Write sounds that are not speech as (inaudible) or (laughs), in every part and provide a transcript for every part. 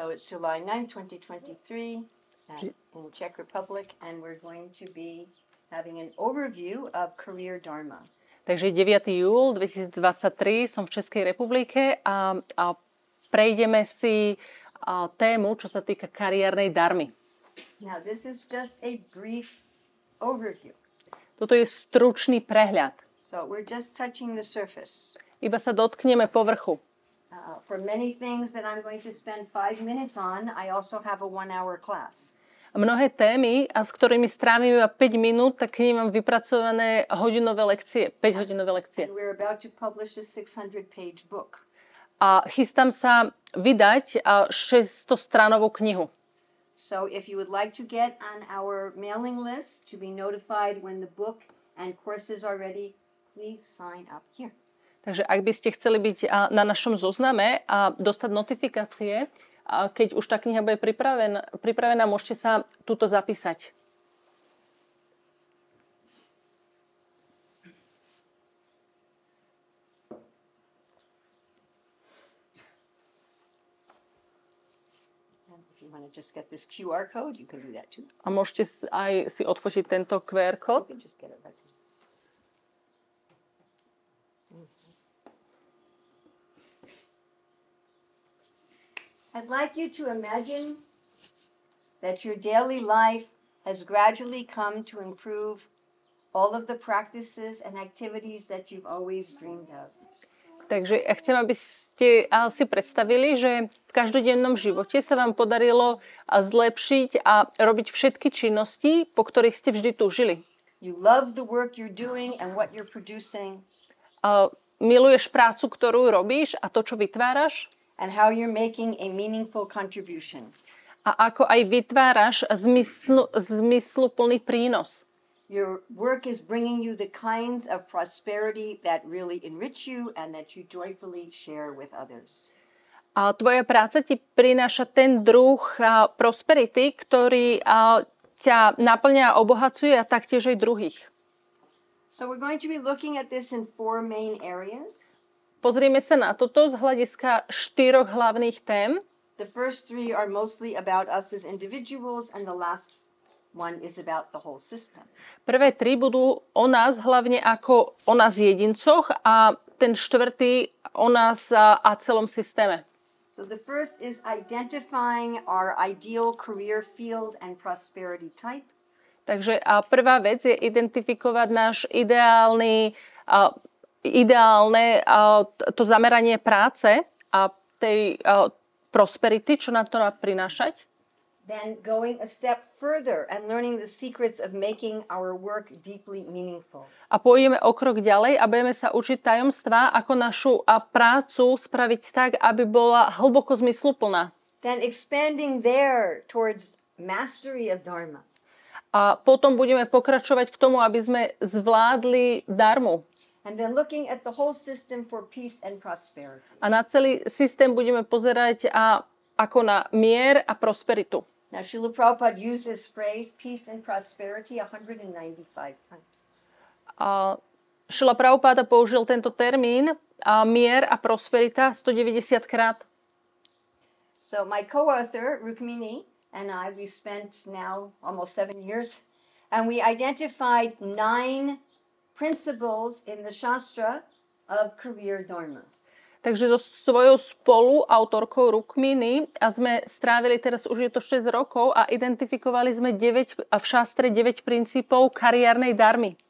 So it's July 9, 2023 at, in Czech Republic, and we're going to be having an overview of career Dharma. Takže 9. júl 2023 som v Českej republike a, a prejdeme si a, tému, čo sa týka kariérnej darmy. Now, this is just a brief overview. Toto je stručný prehľad. So we're just touching the surface. Iba sa dotkneme povrchu. Uh, for many things that I'm going to spend five minutes on, I also have a one hour class. Mnohé témy, a s ktorými strávim iba 5 minút, tak k nim mám vypracované hodinové lekcie, 5 hodinové lekcie. And we're about to publish a 600 page book. A chystám sa vydať 600 stranovú knihu. So if you would like to get on our mailing list to be notified when the book and courses are ready, please sign up here. Takže ak by ste chceli byť na našom zozname a dostať notifikácie, keď už tá kniha bude pripravená, pripravená, môžete sa tuto zapísať. A môžete aj si odfotiť tento QR kód. I'd like you to imagine that your daily life has gradually come to improve all of the practices and activities that you've always dreamed of. Takže ja chcem, aby ste si predstavili, že v každodennom živote sa vám podarilo zlepšiť a robiť všetky činnosti, po ktorých ste vždy túžili. You love the work you're doing and what you're producing. Uh, miluješ prácu, ktorú robíš a to, čo vytváraš and how you're making a meaningful contribution. A ako aj vytváraš zmyslu, zmysluplný prínos. Your work is bringing you the kinds of prosperity that really enrich you and that you joyfully share with others. A tvoja práca ti prináša ten druh a, prosperity, ktorý a, ťa naplňa a obohacuje a taktiež aj druhých. So we're going to be looking at this in four main areas. Pozrieme sa na toto z hľadiska štyroch hlavných tém. The first three are mostly about us as individuals and the last one is about the whole system. Prvé tri budú o nás hlavne ako o nás jedincoch a ten štvrtý o nás a, a celom systéme. So the first is identifying our ideal career field and prosperity type. Takže a prvá vec je identifikovať náš ideálny a, ideálne to zameranie práce a tej prosperity, čo nám to má prinášať. Then going a step further and learning the secrets of making our work deeply meaningful. A pôjdeme o krok ďalej a budeme sa učiť tajomstvá, ako našu a prácu spraviť tak, aby bola hlboko zmysluplná. Then expanding there towards mastery of Dharma. A potom budeme pokračovať k tomu, aby sme zvládli darmu. And then looking at the whole system for peace and prosperity. A na celý systém budeme pozerať a, ako na mier a prosperitu. Now, Srila Prabhupada used this phrase, peace and prosperity, 195 times. A Šila Prabhupada použil tento termín a mier a prosperita 190 krát. So my co-author, Rukmini, and I, we spent now almost seven years, and we identified nine principles in the Shastra of career dharma. Takže so svojou spoluautorkou Rukminy a sme strávili teraz už je to 6 rokov a identifikovali sme 9, a v šastre 9 princípov kariérnej darmy.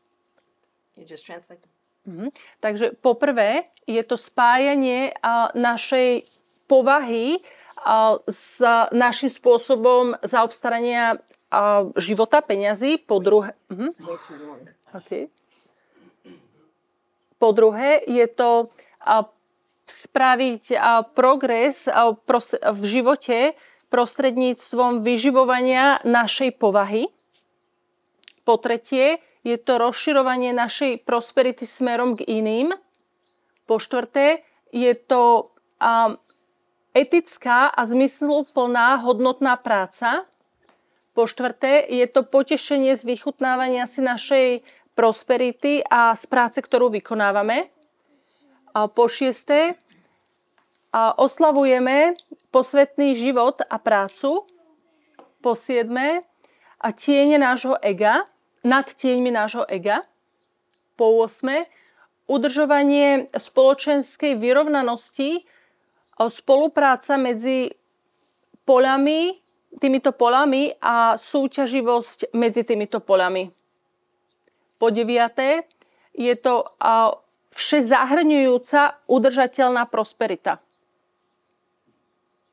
You just translate Mhm. Takže poprvé je to spájanie a, našej povahy a, s našim spôsobom zaobstarania a, života, peňazí. Po druhé... Mhm. Okay. Po druhé je to spraviť progres v živote prostredníctvom vyživovania našej povahy. Po tretie je to rozširovanie našej prosperity smerom k iným. Po štvrté je to etická a zmysluplná hodnotná práca. Po štvrté je to potešenie z vychutnávania si našej prosperity a z práce, ktorú vykonávame. A po šiesté A oslavujeme posvetný život a prácu. Po siedme, a tiene nášho ega, nad tieňmi nášho ega. Po 8. Udržovanie spoločenskej vyrovnanosti, a spolupráca medzi poľami, týmito poľami a súťaživosť medzi týmito poľami. Po 9. je to všezahrňujúca udržateľná prosperita.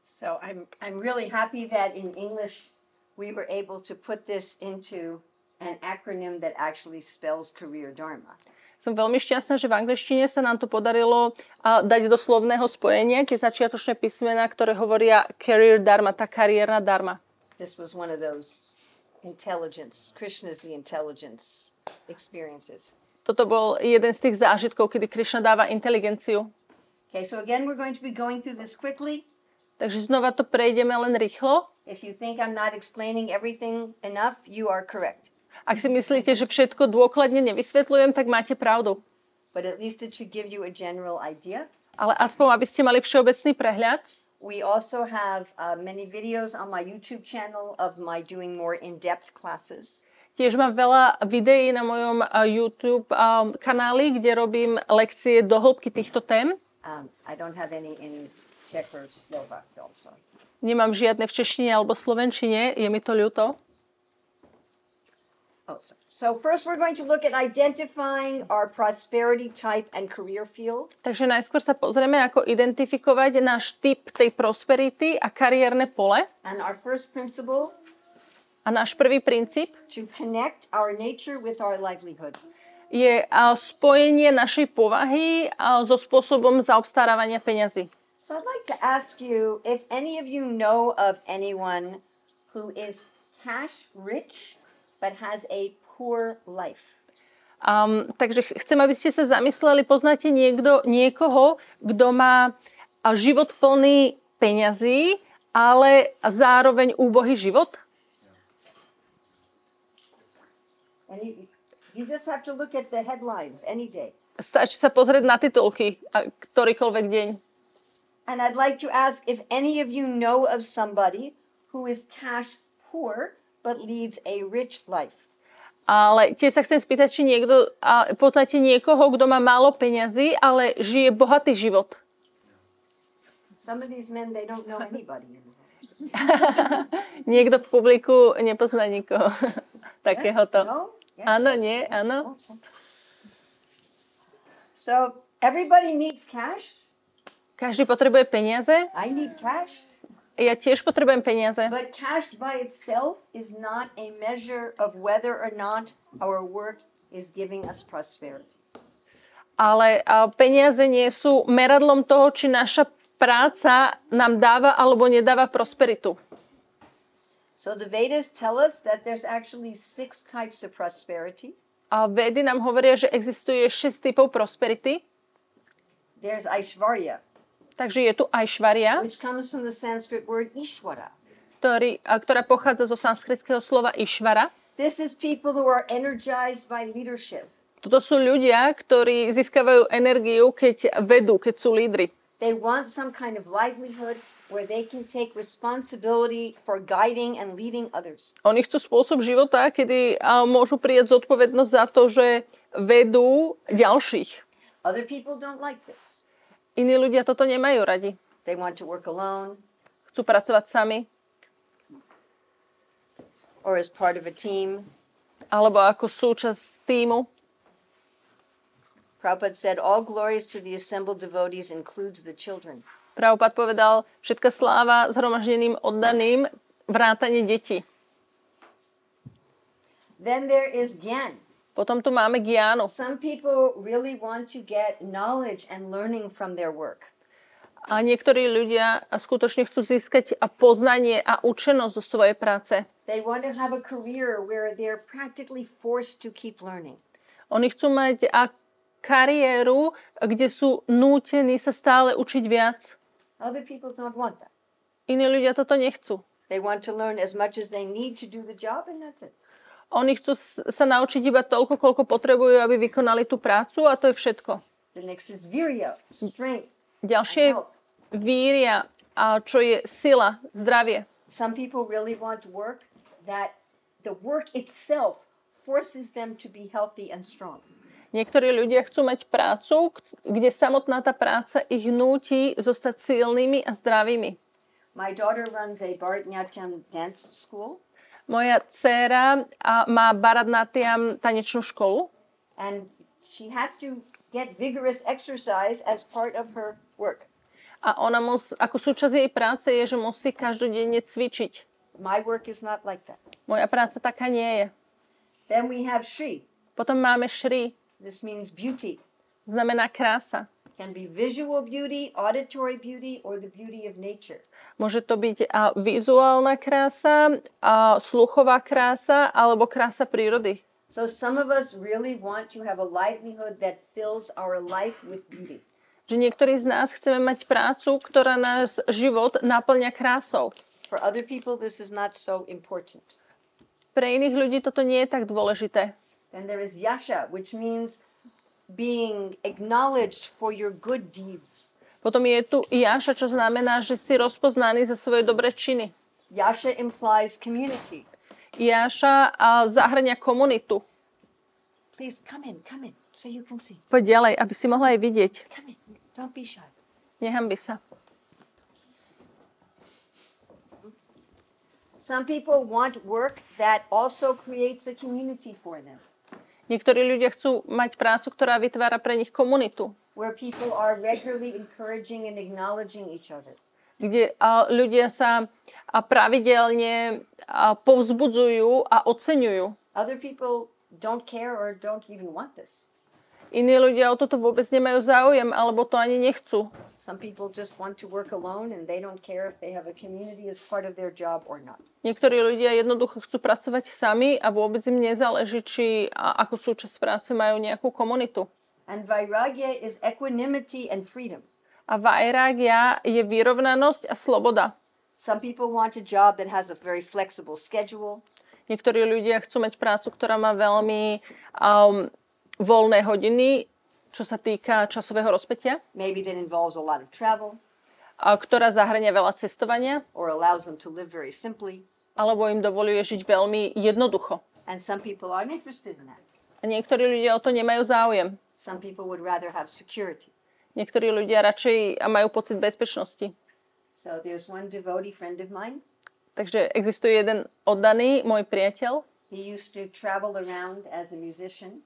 So I'm, I'm really happy that in English we were able to put this into an acronym that actually spells career dharma. Som veľmi šťastná, že v angličtine sa nám to podarilo dať do slovného spojenia tie začiatočné písmená, ktoré hovoria career dharma, tá kariérna dharma. This was one of those intelligence, Krishna's the intelligence experiences. Toto bol jeden z tých zážitkov, kedy Krishna dáva inteligenciu. Okay, so again, we're going to be going through this quickly. Takže znova to prejdeme len rýchlo. If you think I'm not explaining everything enough, you are correct. Ak si myslíte, že všetko dôkladne nevysvetľujem, tak máte pravdu. But at least it should give you a general idea. Ale aspoň, aby ste mali všeobecný prehľad. We also have uh, many videos on my YouTube channel of my doing more in-depth classes. Tiež mám veľa videí na mojom uh, YouTube um, kanáli, kde robím lekcie do hĺbky týchto tém. Um, I don't have any in Czech or Slovak also. Nemám žiadne v češtine alebo slovenčine, je mi to ľúto. Oh, so- So first we're going to look at identifying our prosperity type and career field. Takže najskôr sa pozrieme, ako identifikovať náš typ tej prosperity a kariérne pole. And our first principle, A náš prvý princíp to connect our nature with our livelihood. je spojenie našej povahy so spôsobom zaobstarávania peňazí. So I'd like to ask you if any of you know of anyone who is cash rich but has a poor life. Um, takže ch- chcem, aby ste sa zamysleli, poznáte niekto, niekoho, kto má život plný peňazí, ale zároveň úbohý život? And you, just have to look at the headlines any day. Stačí sa pozrieť na titulky ktorýkoľvek deň. And I'd like to ask if any of you know of somebody who is cash poor but leads a rich life. Ale tiež sa chcem spýtať, či niekto, a poznáte niekoho, kto má málo peňazí, ale žije bohatý život. Some of these men, they don't know anybody. (laughs) Niekto v publiku nepozná nikoho (laughs) takéhoto. No? Yeah. Áno, nie, áno. So everybody needs cash. Každý potrebuje peniaze. I need cash. Ja tiež potrebujem peniaze. But cash by itself is not a measure of whether or not our work is giving us prosperity. Ale a, peniaze nie sú meradlom toho, či naša práca nám dáva alebo nedáva prosperitu. So the Vedas tell us that there's actually six types of prosperity. A vedy nám hovoria, že existuje 6 typov prosperity. There's Aishvarya, Takže je tu švaria, which comes from the Sanskrit word Ishwara. ktorý, a, ktorá pochádza zo sanskritského slova išvara. This is people who are energized by leadership. Toto sú ľudia, ktorí získavajú energiu, keď vedú, keď sú lídry. They want some kind of livelihood where they can take responsibility for guiding and leading others. Oni chcú spôsob života, kedy môžu prijať zodpovednosť za to, že vedú ďalších. Other people don't like this. Iní ľudia toto nemajú radi. They want to work alone Chcú pracovať sami, or as part of a team. alebo ako súčasť týmu. Prabhupada said, All glories to the assembled devotees includes the children. Prabhupada povedal, všetka sláva zhromaždeným oddaným, vrátane detí. Then there is Gyan. Potom tu máme Gianu. Some people really want to get knowledge and learning from their work. A niektorí ľudia skutočne chcú získať a poznanie a učenosť zo svojej práce. They want to have a career where they're practically forced to keep learning. Oni chcú mať a kariéru, kde sú nútení sa stále učiť viac. Other people don't want that. Iní ľudia toto nechcú. They want to learn as much as they need to do the job, and that's it. Oni chcú sa naučiť iba toľko, koľko potrebujú, aby vykonali tú prácu a to je všetko. The next is virya, strength, Ďalšie je víria, a čo je sila, zdravie. Some people really want work that the work itself forces them to be healthy and strong. Niektorí ľudia chcú mať prácu, kde samotná tá práca ich núti zostať silnými a zdravými. My daughter runs a Bharatanatyam dance school, Moja dcéra má Bharatnatyam tanečnú školu and she has to get vigorous exercise as part of her work. a ona mus, ako súčasť jej práce je, že musí každodenne cvičiť. My work is not like that. Moja práca taká nie je. Then we have Shri. Potom máme Šri, This means beauty. znamená krása. Can be visual beauty, auditory beauty, or the beauty of nature. Môže to byť a, vizuálna krása, a, sluchová krása alebo krása prírody. So some of us really want to have a livelihood that fills our life with beauty. Že niektorí z nás chceme mať prácu, ktorá náš život naplňa krásou. For other people, this is not so important. Pre iných ľudí toto nie je tak dôležité. Then there is yasha, which means being acknowledged for your good deeds. Potom je tu Jaša, čo znamená, že si rozpoznaný za svoje dobré činy. Yasha implies community. Jaša zahrania komunitu. Please come in, come in, so you can see. Poď ďalej, aby si mohla aj vidieť. Come in. Don't be shy. Nehambi sa. Some people want work that also creates a community for them, Niektorí ľudia chcú mať prácu, ktorá vytvára pre nich komunitu, where people are regularly encouraging and acknowledging each other. kde a, ľudia sa a pravidelne a, povzbudzujú a oceňujú. Other people don't care or don't even want this. Iní ľudia o toto vôbec nemajú záujem, alebo to ani nechcú. Some people just want to work alone and they don't care if they have a community as part of their job or not. Niektorí ľudia jednoducho chcú pracovať sami a vôbec im nezáleží, či ako súčasť práce majú nejakú komunitu. And vairagya is equanimity and freedom. A vajrágia je vyrovnanosť a sloboda. Some people want a job that has a very flexible schedule. Niektorí ľudia chcú mať prácu, ktorá má veľmi um, voľné hodiny, čo sa týka časového rozpetia, Maybe that involves a lot of travel a ktorá zahrania veľa cestovania, or allows them to live very simply. alebo im dovoluje žiť veľmi jednoducho. And some people aren't interested in that. A niektorí ľudia o to nemajú záujem. Some people would rather have security. Niektorí ľudia radšej majú pocit bezpečnosti. So there's one devotee friend of mine. Takže existuje jeden oddaný, môj priateľ. He used to travel around as a musician.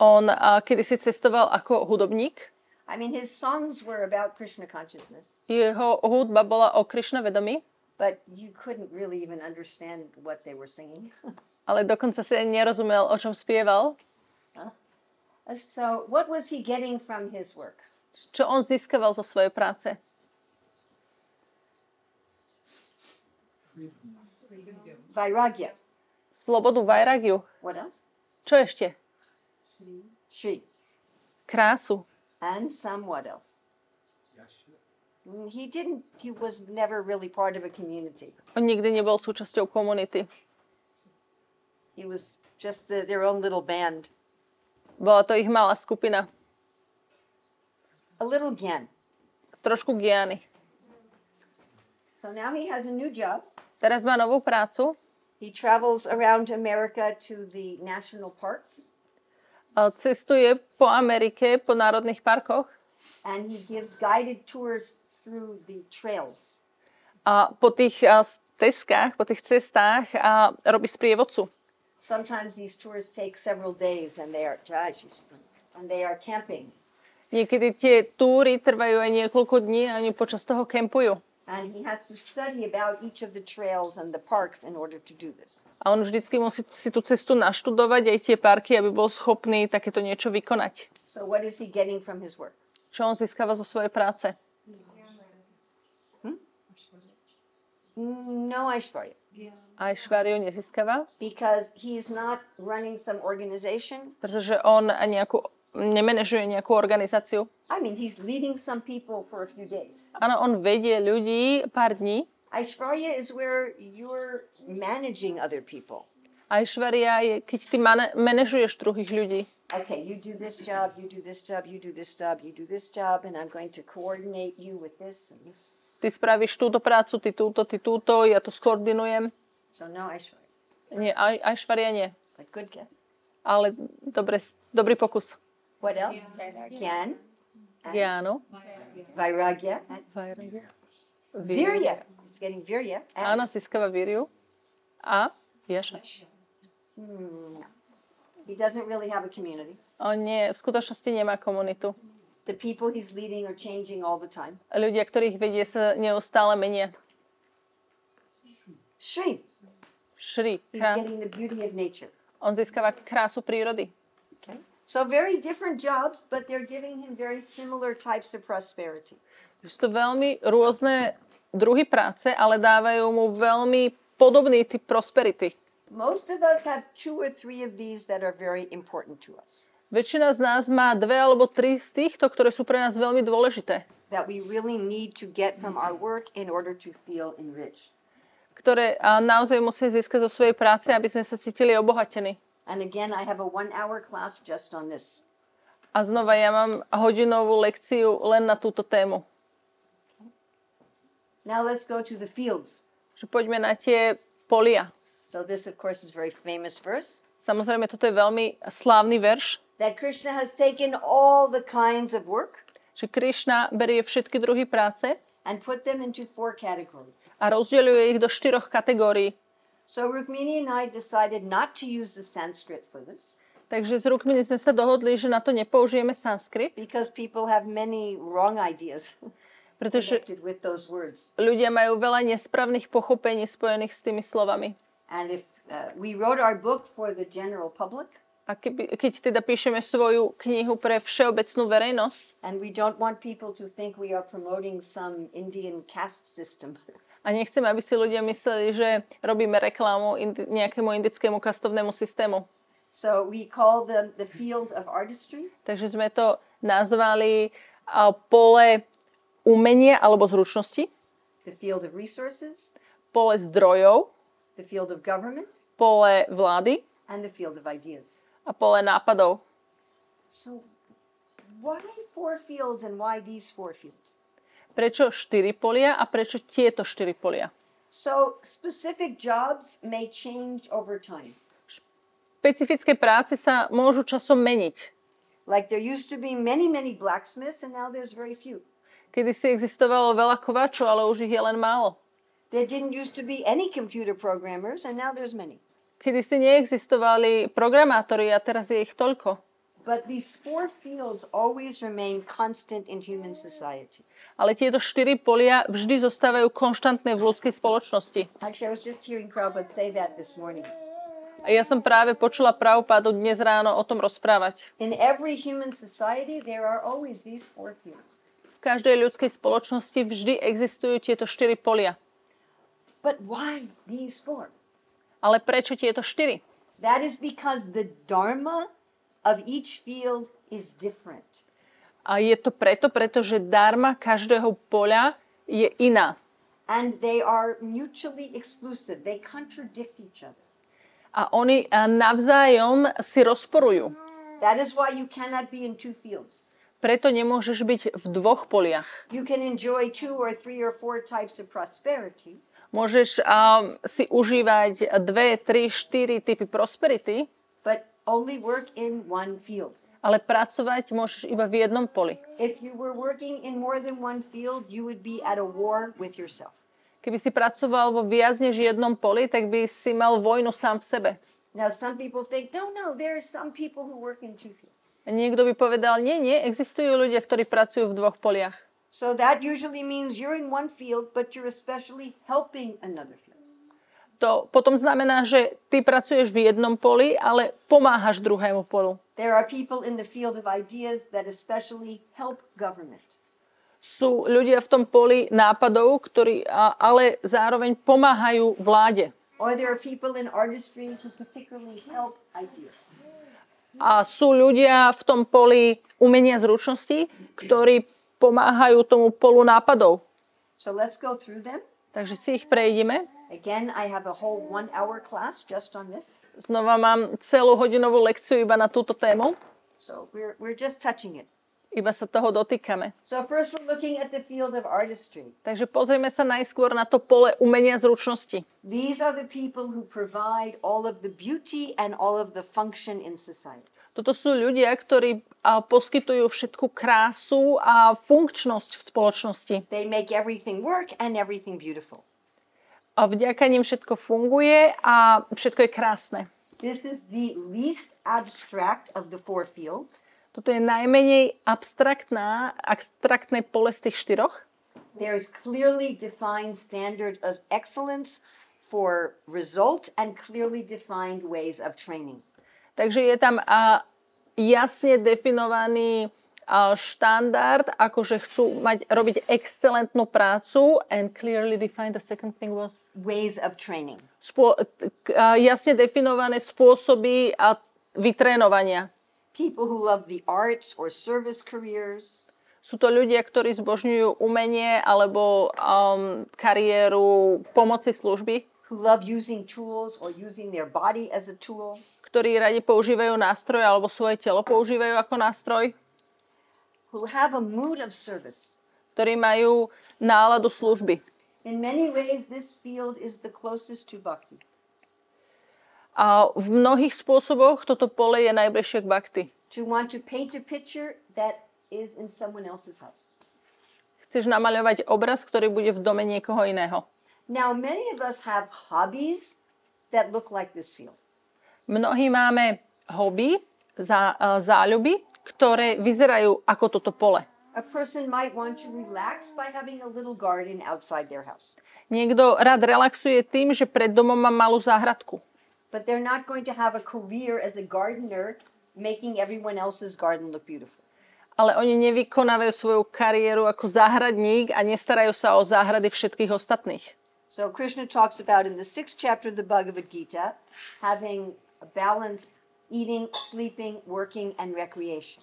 On a, kedysi cestoval ako hudobník. I mean, his songs were about Krishna consciousness, Jeho hudba bola o Krišna vedomí, but you couldn't really even understand what they were singing. (laughs) ale dokonca si nerozumel, o čom spieval. so, what was he getting from his work? Čo on získaval zo svojej práce. Vairagya. Slobodu, vajragiu. What else? Čo ešte? Shri. Krásu. And some what else? Mm, He didn't, he was never really part of a community. On nikdy nebol súčasťou komunity. He was just uh, their own little band. Bola to ich malá skupina. A little gyan. Trošku giany. So now he has a new job. Teraz má novú prácu. He travels around America to the national parks a Cestuje po Amerike, po národných parkoch and he gives guided tours through the trails. a po tých stezkách, po tých cestách a robí sprievodcu. Sometimes these tours take several days and they are and they are camping. Niekedy tie túry trvajú aj niekoľko dní a oni počas toho kempujú. And he has to study about each of the trails and the parks in order to do this. A on vždycky musí si tú cestu naštudovať, aj tie parky, aby bol schopný takéto niečo vykonať. So what is he getting from his work? Čo on získava zo svojej práce? No Aishwarya. Šváriu nezískava, Because he is not running some organization. pretože on nejakú, nemenežuje nejakú organizáciu. I mean, he's leading some people for a few days. Áno, on vedie ľudí pár dní. Aishwarya is where you're managing other people. Aishwarya je, keď ty man- manažuješ druhých ľudí. Okay, you do this job, you do this job, you do this job, you do this job, and I'm going to coordinate you with this and this. Ty spravíš túto prácu, ty túto, ty túto, ja to skoordinujem. So no Aishwarya, Nie, Ai- Aishwarya nie. but good guess. Ale dobre, dobrý pokus. What else? Gyan, Gyano. Vairagya, Vairagya. Virya. It's getting Virya. Áno, získava víriu. A Jaša. Hmm. He doesn't really have a community. On nie, v skutočnosti nemá komunitu. The people he's leading are changing all the time. Ľudia, ktorých vedie, sa neustále menia. Shri, Šri. he's getting the beauty of nature. On získava krásu prírody. Okay. So very different jobs, but they're giving him very similar types of prosperity. Sú to veľmi rôzne druhy práce, ale dávajú mu veľmi podobný typ prosperity. Most of us have two or three of these that are very important to us, Väčšina z nás má dve alebo tri z týchto, ktoré sú pre nás veľmi dôležité. that we really need to get from our work in order to feel enriched. ktoré naozaj musia získať zo svojej práce, aby sme sa cítili obohatení. And again, I have a one hour class just on this. A znova ja mám hodinovú lekciu len na túto tému. Now let's go to the fields. Že poďme na tie polia. So this, of course, is very famous verse Samozrejme, toto je veľmi slávny verš, that Krishna has taken all the kinds of work že Krišna berie všetky druhy práce and put them into four categories. a rozdeľuje ich do štyroch kategórií. So Rukmini and I decided not to use the Sanskrit for this Takže s Rukmini sme sa dohodli, že na to nepoužijeme sanskrit, because people have many wrong ideas (laughs) pretože connected with those words. ľudia majú veľa nesprávnych pochopení spojených s tými slovami. And if uh, we wrote our book for the general public, A keby, keď teda píšeme svoju knihu pre všeobecnú verejnosť, and we don't want people to think we are promoting some Indian caste system, (laughs) A nechcem, aby si ľudia mysleli, že robíme reklamu indi- nejakému indickému kastovnému systému. so we call them the field of artistry, Takže sme to nazvali a, pole umenia alebo zručnosti, the field of resources, pole zdrojov, the field of government, pole vlády and the field of ideas. a pole nápadov. So why four fields and why these four fields? Prečo štyri polia a prečo tieto štyri polia? So specific jobs may change over time. Špecifické práce sa môžu časom meniť. Like there used to be many, many blacksmiths, and now there's very few. Kedy si existovalo veľa kováčov, ale už ich je len málo. There didn't used to be any computer programmers, and now there's many. Kedy si neexistovali programátori a teraz je ich toľko. But these four fields always remain constant in human society. Ale tieto štyri polia vždy zostávajú konštantné v ľudskej spoločnosti. A ja som práve počula Prabhupádu dnes ráno o tom rozprávať. V každej ľudskej spoločnosti vždy existujú tieto štyri polia. But why these four? Ale prečo tieto štyri? That is because the dharma of each field is different. A je to preto, pretože darma každého poľa je iná. And they are mutually exclusive. They contradict each other. A oni navzájom si rozporujú. That is why you cannot be in two fields. Preto nemôžeš byť v dvoch poliach. You can enjoy two or three or four types of prosperity, Môžeš um, si užívať dve, tri, štyri typy prosperity, but only work in one field. Ale pracovať môžeš iba v jednom poli. Keby si pracoval vo viac než jednom poli, tak by si mal vojnu sám v sebe. Now, some people think, no, no, there are some people who work in two fields. Niekto by povedal, nie, nie, existujú ľudia, ktorí pracujú v dvoch poliach. So that usually means you're in one field, but you're especially helping another field. To potom znamená, že ty pracuješ v jednom poli, ale pomáhaš druhému polu. There are people in the field of ideas that especially help government. Sú ľudia v tom poli nápadov, ktorí ale zároveň pomáhajú vláde. Or there are people in artistry who particularly help ideas. A sú ľudia v tom poli umenia zručnosti, ktorí pomáhajú tomu polu nápadov. So let's go through them. Takže si ich prejdeme. Again, I have a whole one hour class just on this. Znova mám celú hodinovú lekciu iba na túto tému. So we're, we're just touching it. Iba sa toho dotýkame. So first we're looking at the field of artistry. Takže pozrieme sa najskôr na to pole umenia zručnosti. These are the people who provide all of the beauty and all of the function in society. Toto sú ľudia, ktorí poskytujú všetku krásu a funkčnosť v spoločnosti. They make everything work and everything beautiful. A vďaka nim všetko funguje a všetko je krásne. This is the least abstract of the four fields. Toto je najmenej abstraktná, abstraktné pole z tých štyroch. There is clearly defined standard of excellence for result and clearly defined ways of training. Takže je tam a, jasne definovaný štandard, akože chcú mať, robiť excelentnú prácu and clearly defined, the second thing was Ways of training. spô, jasne definované spôsoby a vytrénovania. People who love the arts or service careers, Sú to ľudia, ktorí zbožňujú umenie alebo um, kariéru pomoci služby, who love using tools or using their body as a tool, ktorí radi používajú nástroje alebo svoje telo používajú ako nástroj, who have a mood of service. ktorí majú náladu služby. In many ways, this field is the closest to bhakti. A v mnohých spôsoboch toto pole je najbližšie k bhakti. To want to paint a picture that is in someone else's house. Chceš namaľovať obraz, ktorý bude v dome niekoho iného. Now, many of us have hobbies that look like this field. Mnohí máme hobby, zá, a, záľuby, ktoré vyzerajú ako toto pole. A person might want to relax by having a little garden outside their house, Niekto rád relaxuje tým, že pred domom má malú záhradku. but they're not going to have a career as a gardener making everyone else's garden look beautiful. ale oni nevykonávajú svoju kariéru ako záhradník a nestarajú sa o záhrady všetkých ostatných. So, Krishna talks about in the sixth chapter of the Bhagavad Gita having a balanced eating, sleeping, working, and recreation.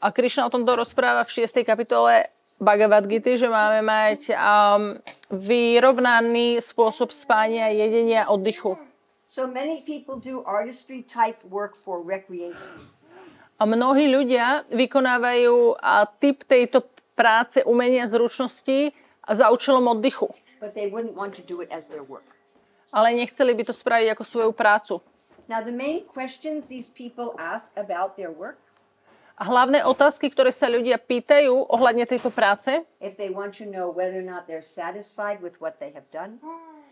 A Krišna o tomto rozpráva v 6. kapitole Bhagavad Gita, že máme mať um, vyrovnaný spôsob spania, jedenia oddychu. So many people do artistry type work for recreation. A mnohí ľudia vykonávajú a typ tejto práce, umenia, zručnosti za účelom oddychu. but they wouldn't want to do it as their work. Ale nechceli by to spraviť ako svoju prácu. Now, the main questions these people ask about their work, A hlavné otázky, ktoré sa ľudia pýtajú ohľadne tejto práce,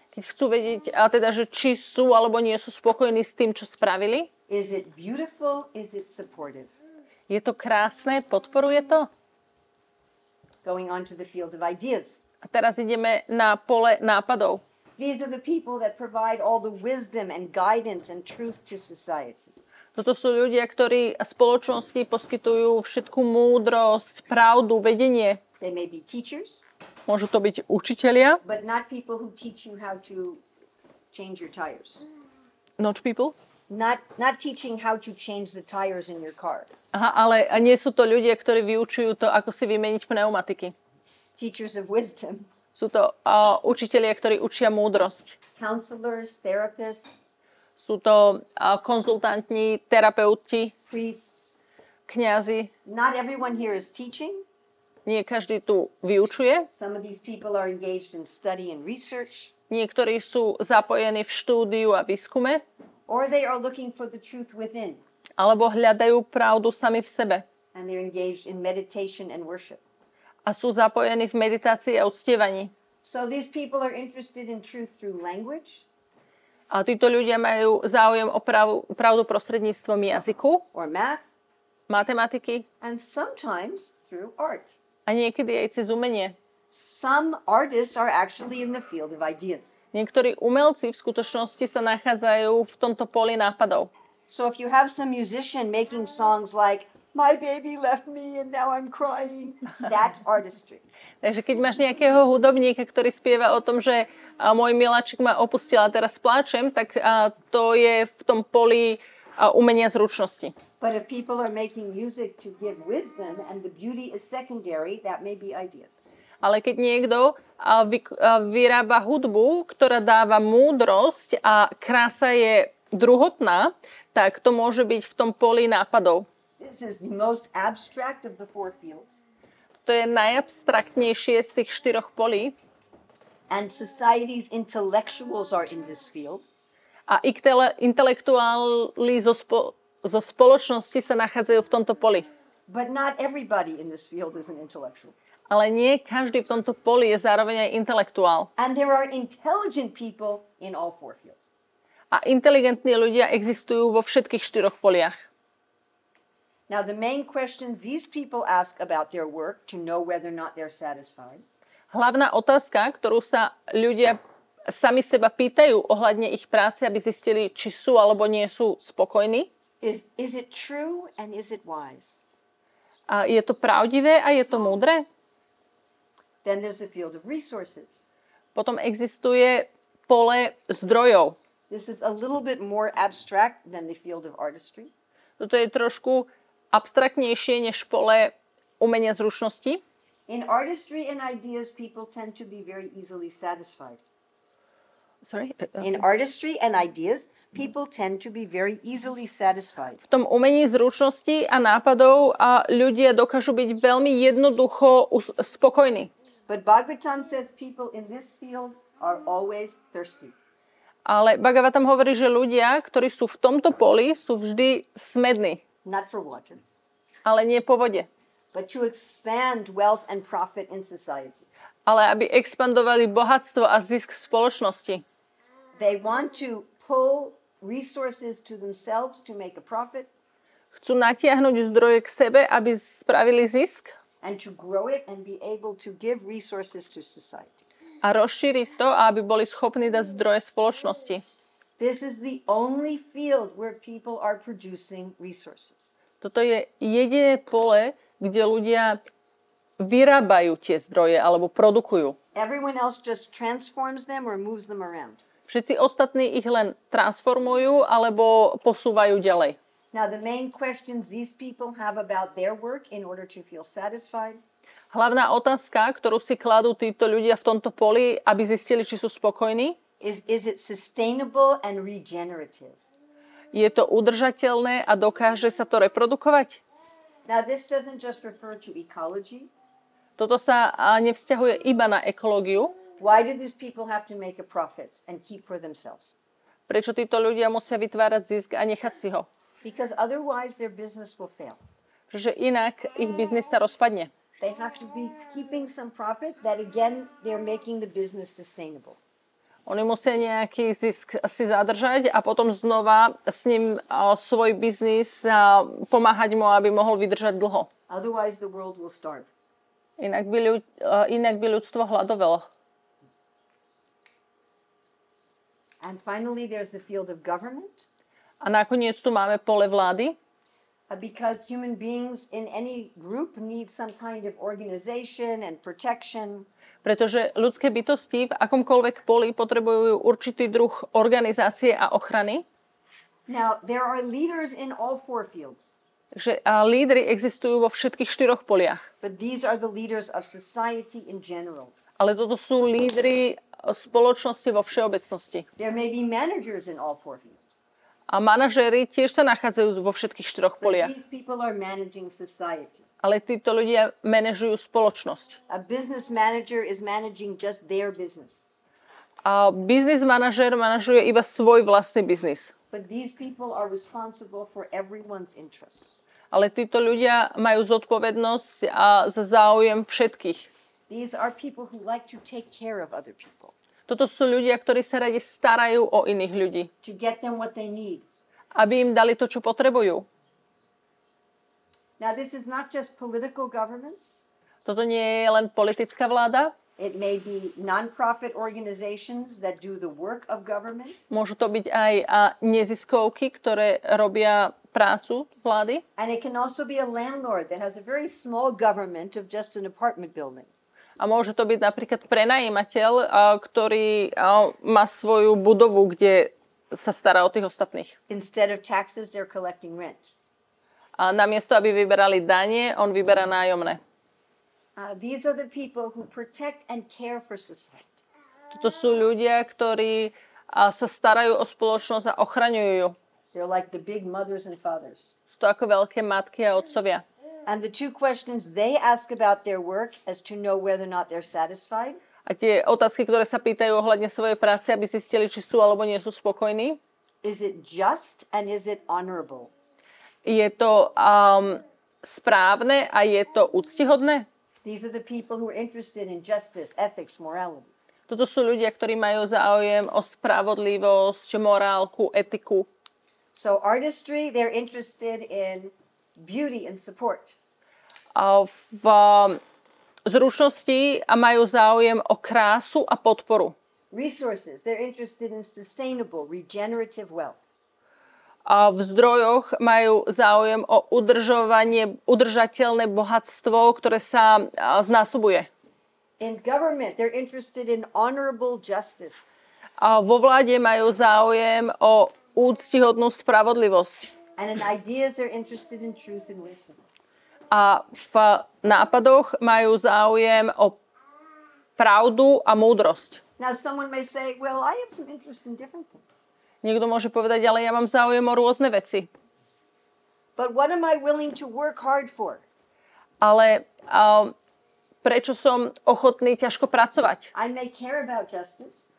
keď chcú vedieť, a teda, že či sú alebo nie sú spokojní s tým, čo spravili, is it beautiful? Is it supportive? je to krásne, podporuje to? Going on to the field of ideas. A teraz ideme na pole nápadov. These are the people that provide all the wisdom and guidance and truth to society. Toto sú ľudia, ktorí spoločnosti poskytujú všetku múdrosť, pravdu, vedenie. They may be teachers, Môžu to byť učitelia, but not people who teach you how to change your tires. not people. Not, not teaching how to change the tires in your car. Aha, ale nie sú to ľudia, ktorí vyučujú to, ako si vymeniť pneumatiky. Teachers of wisdom, Sú to uh, učitelia, ktorí učia múdrosť. counselors, therapists, Sú to uh, konzultanti, terapeuti, priests. kňazi. Not everyone here is teaching. Nie každý tu vyučuje. Some of these people are engaged in study and research, Niektorí sú zapojení v štúdiu a výskume, or they are looking for the truth within alebo hľadajú pravdu sami v sebe and they're engaged in meditation and worship. A sú zapojení v meditácii a uctievaní. So these people are interested in truth through language A títo ľudia majú záujem o pravu, pravdu prostredníctvom jazyku, or math, matematiky and sometimes through art. a niekedy aj cez umenie. Some artists are actually in the field of ideas. Niektorí umelci v skutočnosti sa nachádzajú v tomto poli nápadov. So if you have some musician making songs like, My baby left me and now I'm crying, that's artistry. (laughs) Takže keď máš nejakého hudobníka, ktorý spieva o tom, že môj miláčik ma opustil a teraz pláčem, tak to je v tom poli umenia zručnosti. But if people are making music to give wisdom and the beauty is secondary, that may be ideas. Ale keď niekto vyrába hudbu, ktorá dáva múdrosť a krása je druhotná, tak to môže byť v tom poli nápadov. This is the most abstract of the four fields. To je najabstraktnejšie z tých štyroch polí. And society's intellectuals are in this field. A iktele- intelektuáli zo, spo- zo spoločnosti sa nachádzajú v tomto poli. But not everybody in this field is an intellectual. Ale nie každý v tomto poli je zároveň aj intelektuál. And there are intelligent people in all four fields. A inteligentní ľudia existujú vo všetkých štyroch poliach. Now, the main questions these people ask about their work to know whether or not they're satisfied Hlavná otázka, ktorú sa ľudia sami seba pýtajú ohľadne ich práce, aby zistili, či sú alebo nie sú spokojní. is is it true and is it wise? A je to pravdivé a je to múdre? Then there's the field of resources. Potom existuje pole zdrojov. This is a little bit more abstract than the field of artistry. Toto je trošku abstraktnejšie než pole umenia zručnosti. In artistry and ideas, people tend to be very easily satisfied. Sorry? In artistry and ideas, people tend to be very easily satisfied. v tom umení zručnosti a nápadov a ľudia dokážu byť veľmi jednoducho spokojní. But Bhagavatam says people in this field are always thirsty. Ale Bhagavatam hovorí, že ľudia, ktorí sú v tomto poli, sú vždy smední, not for water, ale nie po vode. but to expand wealth and profit in society. Ale aby expandovali bohatstvo a zisk v spoločnosti. They want to pull resources to themselves to make a profit Chcú natiahnuť zdroje k sebe, aby spravili zisk and to grow it and be able to give resources to society. a rozšíriť to, aby boli schopní dať zdroje spoločnosti. This is the only field where people are producing resources. Toto je jediné pole, kde ľudia vyrábajú tie zdroje alebo produkujú. Everyone else just transforms them or moves them around. Všetci ostatní ich len transformujú alebo posúvajú ďalej. Now, the main questions these people have about their work in order to feel satisfied Hlavná otázka, ktorú si kladú títo ľudia v tomto poli, aby zistili, či sú spokojní, is is it sustainable and regenerative? je to udržateľné a dokáže sa to reprodukovať? Now, this doesn't just refer to ecology. Toto sa nevzťahuje iba na ekológiu. Why do these people have to make a profit and keep for themselves? Prečo títo ľudia musia vytvárať zisk a nechať si ho? Because otherwise their business will fail. Pretože inak ich biznis sa rozpadne. They have to be keeping some profit that again they're making the business sustainable. Oni musia nejaký zisk si zadržať a potom znova s ním svoj biznis pomáhať mu, aby mohol vydržať dlho. Otherwise the world will starve. Inak by, ľud, a, inak by ľudstvo hľadovelo. And finally there's the field of government. A nakoniec tu máme pole vlády, uh, because human beings in any group need some kind of organization and protection. Pretože ľudské bytosti v akomkoľvek poli potrebujú určitý druh organizácie a ochrany. Now, there are leaders in all four fields, Takže a lídry existujú vo všetkých štyroch poliach. but these are the leaders of society in general. Ale toto sú lídry spoločnosti vo všeobecnosti. There may be managers in all four fields, A manažéri tiež sa nachádzajú vo všetkých štyroch but poliach. these people are managing society. Ale títo ľudia manažujú spoločnosť. A business manager is managing just their business, A biznis manažér manažuje iba svoj vlastný biznis. but these people are responsible for everyone's interests. Ale títo ľudia majú zodpovednosť a za záujem všetkých. These are people who like to take care of other people, Toto sú ľudia, ktorí sa radi starajú o iných ľudí. to get them what they need. Aby im dali to, čo potrebujú. Now, this is not just political governments. Toto nie je len politická vláda. It may be nonprofit organizations that do the work of government. Môžu to byť aj a, neziskovky, ktoré robia prácu vlády. And it can also be a landlord that has a very small government of just an apartment building. A môže to byť napríklad prenajímateľ, a, ktorý a, má svoju budovu, kde sa stará o tých ostatných. Instead of taxes, they're collecting rent. A namiesto, aby vyberali dane, on vyberá nájomné. Uh, these are the people who protect and care for society. Toto sú ľudia, ktorí sa starajú o spoločnosť a ochraňujú ju. They're like the big mothers and fathers. Sú to ako veľké matky a otcovia. And the two questions they ask about their work as to know whether or not they're satisfied A tie otázky, ktoré sa pýtajú ohľadne svojej práce, aby zistili, či sú alebo nie sú spokojní, is it just and is it honorable? Je to um, správne a je to úctihodné? These are the people who are interested in justice, ethics, morality. Toto sú ľudia, ktorí majú záujem o spravodlivosť, morálku, etiku. So, artistry, they're interested in beauty and support. A v um, zručnosti a majú záujem o krásu a podporu. Resources, they're interested in sustainable, regenerative wealth. V zdrojoch majú záujem o udržovanie, udržateľné bohatstvo, ktoré sa znásobuje. In government, they're interested in honorable justice. A vo vláde majú záujem o úctihodnú spravodlivosť. And in ideas, they're interested in truth and wisdom. A v nápadoch majú záujem o pravdu a múdrosť. Now, someone may say, well, I have some interest in different things. Niekto môže povedať, ale ja mám záujem o rôzne veci. But what am I willing to work hard for? Ale a, prečo som ochotný ťažko pracovať? I may care about justice,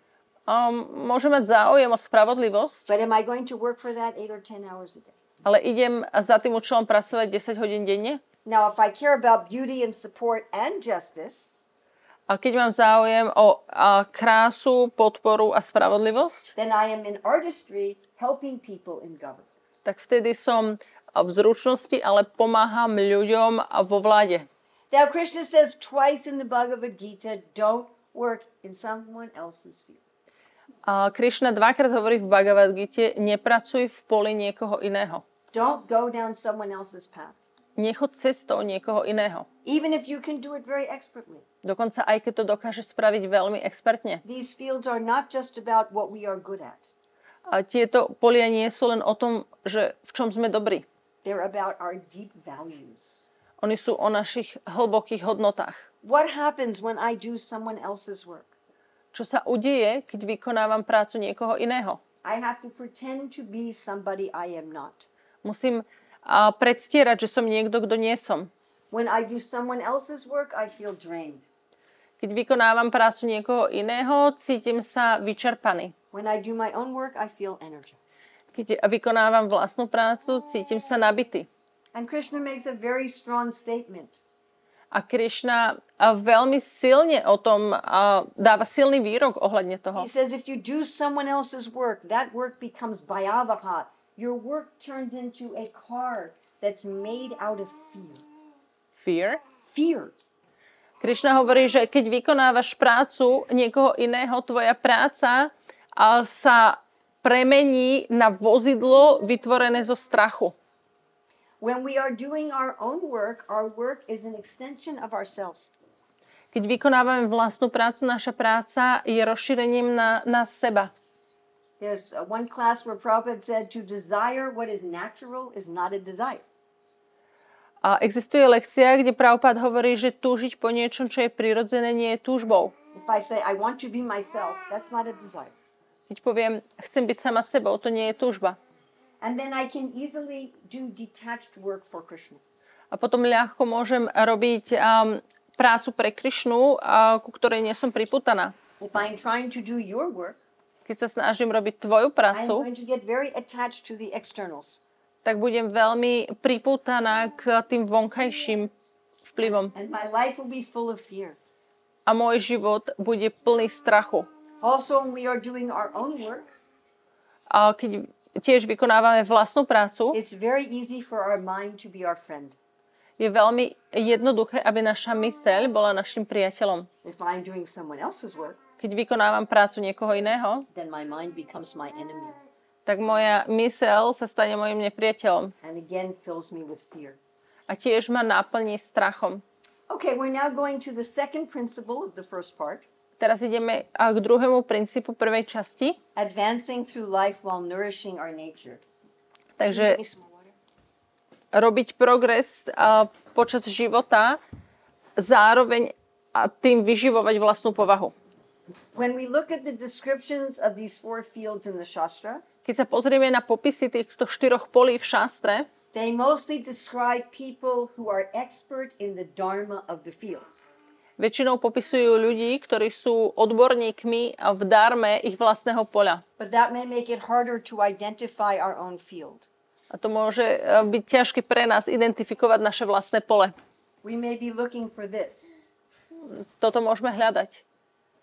Um, môžem mať záujem o spravodlivosť, but am I going to work for that eight or 10 hours a day? ale idem za tým účelom pracovať 10 hodín denne. Now, if I care about beauty and support and justice, A keď mám záujem o a, krásu, podporu a spravodlivosť, then I am in artistry helping people in government. tak vtedy som v zručnosti, ale pomáham ľuďom a vo vláde. Now, Krishna says twice in the Bhagavad Gita don't work in someone else's field. A Krišna dvakrát hovorí v Bhagavad Gita, nepracuj v poli niekoho iného. Don't go down someone else's path, Nechod cestou niekoho iného. even if you can do it very expertly. Dokonca aj keď to dokáže spraviť veľmi expertne. These fields are not just about what we are good at, A tieto polia nie sú len o tom, že v čom sme dobrí. they're about our deep values. Oni sú o našich hlbokých hodnotách. What happens when I do someone else's work? Čo sa udeje, keď vykonávam prácu niekoho iného? I have to pretend to be somebody I am not. Musím a, predstierať, že som niekto, kto nie som. When I do someone else's work, I feel drained. Keď vykonávam prácu niekoho iného, cítim sa vyčerpaný. When I do my own work, I feel energized. Keď vykonávam vlastnú prácu, cítim sa nabitý. And Krishna makes a very strong statement. A Krišna a veľmi silne o tom dáva silný výrok ohľadne toho. He says if you do someone else's work, that work becomes bhayavaha. Your work turns into a car that's made out of fear. Fear. Fear. Krišna hovorí, že keď vykonávaš prácu niekoho iného, tvoja práca sa premení na vozidlo vytvorené zo strachu. When we are doing our own work, our work is an extension of ourselves. Keď vykonávame vlastnú prácu, naša práca je rozšírením na, na seba. There's uh, one class where Prabhupada said to desire what is natural is not a desire. A existuje lekcia, kde Prabhupada hovorí, že túžiť po niečom, čo je prirodzené, nie je túžbou. If I say I want to be myself, that's not a desire. Keď poviem, chcem byť sama sebou, to nie je túžba. And then I can easily do detached work for Krishna. A potom ľahko môžem robiť um, prácu pre Krišnu, uh, ku ktorej nie som priputaná. If I'm trying to do your work, Keď sa snažím robiť tvoju prácu, tak budem veľmi priputaná k tým vonkajším vplyvom. A môj život bude plný strachu. Also, when we are doing our own work, A keď tiež vykonávame vlastnú prácu, it's very easy for our mind to be our friend. je veľmi jednoduché, aby naša myseľ bola našim priateľom. If I'm doing someone else's work, Keď vykonávam prácu niekoho iného, then my mind becomes my enemy tak moja myseľ sa stane mojim nepriateľom and again fills me with fear. a tiež ma naplní strachom. Okay, we're now going to the second principle of the first part Teraz ideme k druhému princípu prvej časti. advancing through life while nourishing our nature. Takže robiť progres počas života zároveň a tým vyživovať vlastnú povahu. When we look at the descriptions of these four fields in the Shastra, Keď sa pozrieme na popisy týchto štyroch polí v šastre, they mostly describe people who are expert in the dharma of the fields. väčšinou popisujú ľudí, ktorí sú odborníkmi v darme ich vlastného poľa. But that may make it harder to identify our own field. A to môže e, byť ťažké pre nás identifikovať naše vlastné pole. We may be looking for this, Toto môžeme hľadať,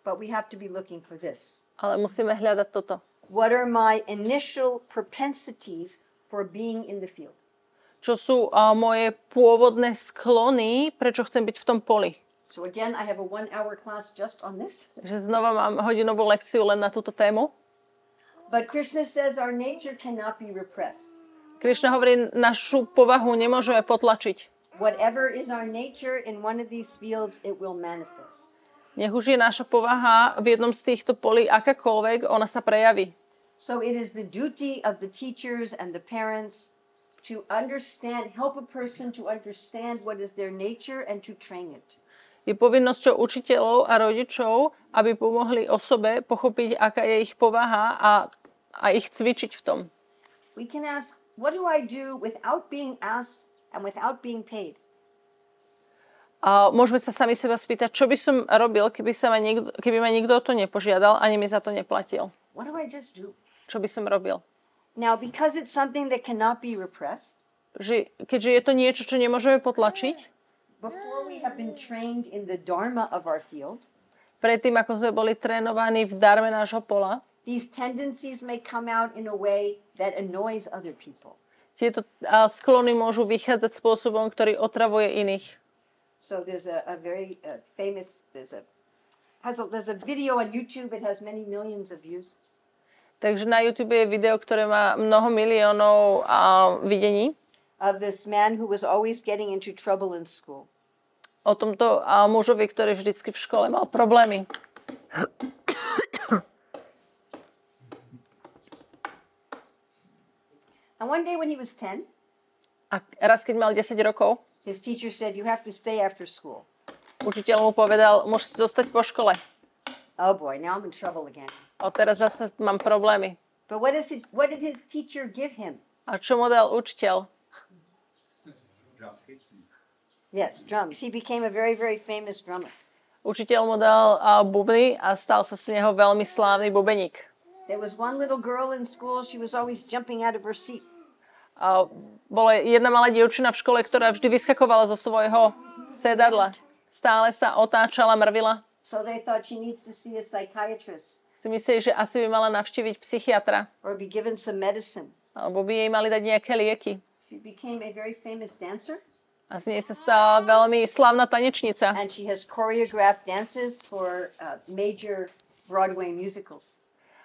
but we have to be looking for this. ale musíme hľadať toto. What are my initial propensities for being in the field? Čo sú a, moje pôvodné sklony, prečo chcem byť v tom poli. So again, I have a one hour class just on this. Takže znova mám hodinovú lekciu len na túto tému. But Krishna says our nature cannot be repressed. Krišna hovorí, našu povahu nemôžeme potlačiť. Whatever is our nature in one of these fields, it will manifest. Nech už je naša povaha v jednom z týchto polí akákoľvek, ona sa prejaví. So it is the duty of the teachers and the parents to understand, help a person to understand what is their nature and to train it. Je povinnosťou učiteľov a rodičov, aby pomohli osobe pochopiť, aká je ich povaha a, a ich cvičiť v tom. We can ask, what do I do without being asked and without being paid? A môžeme sa sami seba spýtať, čo by som robil, keby, sa ma niekto, keby ma nikto o to nepožiadal, ani mi za to neplatil. What do I just do? Čo by som robil? Now, because it's something that cannot be repressed, Že, keďže je to niečo, čo nemôžeme potlačiť, before we have been trained in the dharma of our field, predtým, ako sme boli trénovaní v darme nášho pola, these tendencies may come out in a way that annoys other people. tieto sklony môžu vychádzať spôsobom, ktorý otravuje iných. So there's a, a very uh, famous there's a has a there's a video on YouTube. It has many millions of views. Takže na YouTube je video, ktoré má mnoho miliónov a, videní Of this man who was always getting into trouble in school. o tomto a, mužovi, ktorý vždycky v škole mal problémy. And one day when he was 10, A raz, keď mal 10 rokov, his teacher said, You have to stay after school. učiteľ mu povedal, môžete zostať po škole. Oh boy, now I'm in trouble again. A teraz zase mám problémy. But what is it what did his teacher give him? A čo mu dal učiteľ? Yes, drums. He became a very, very famous drummer. Učiteľ mu dal a, bubny a stal sa z neho veľmi slávny bubeník. There was one little girl in school, she was always jumping out of her seat. A bola jedna malá dievčina v škole, ktorá vždy vyskakovala zo svojho sedadla. Stále sa otáčala, mrvila. So they thought she needs to see a psychiatrist Si mysleli, že asi by mala navštíviť psychiatra. or be given some medicine. Alebo by jej mali dať nejaké lieky. She became a very famous dancer A z nej sa stala veľmi slávna tanečnica. and she has choreographed dances for uh, major Broadway musicals.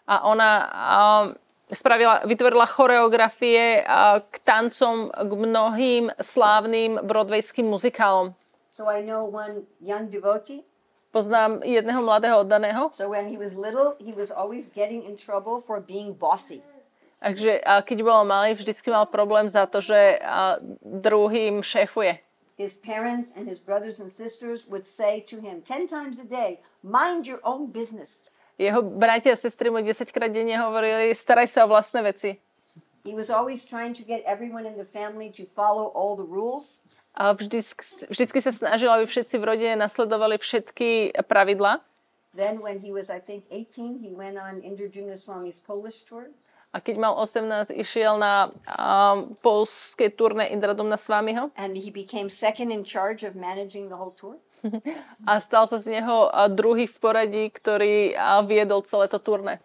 A ona um, spravila, vytvorila choreografie uh, k tancom k mnohým slávnym broadwayským muzikálom. So I know one young devotee. Poznám jedného mladého oddaného, So when he was little, he was always getting in trouble for being bossy. takže keď bol malý, vždycky mal problém za to, že druhým šéfuje. His parents and his brothers and sisters would say to him 10 times a day, mind your own business. Jeho bratia a sestry mu 10 krát denne hovorili, staraj sa o vlastné veci. He was always trying to get everyone in the family to follow all the rules. A vždy, vždycky sa snažil, aby všetci v rodine nasledovali všetky pravidla. Then when he was, I think, 18, he went on Indrajuna Swami's Polish tour. A keď mal 18, išiel na um, polské turné Indradumna Svamiho And he became second in charge of managing the whole tour. (laughs) a stal sa z neho druhý v poradí, ktorý viedol celé to turné.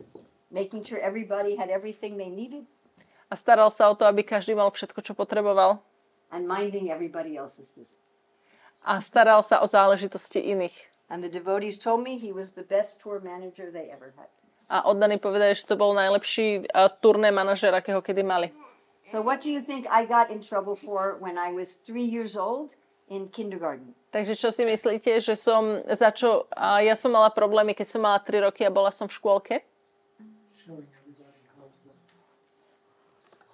Making sure everybody had everything they needed A staral sa o to, aby každý mal všetko, čo potreboval. and minding everybody else's business. A staral sa o záležitosti iných. And the devotees told me he was the best tour manager they ever had. A oddaní povedali, že to bol najlepší a, turné manažer, akého kedy mali. So what do you think I got in trouble for when I was three years old in kindergarten? Takže čo si myslíte, že som, za čo a ja som mala problémy, keď som mala 3 roky a bola som v škôlke?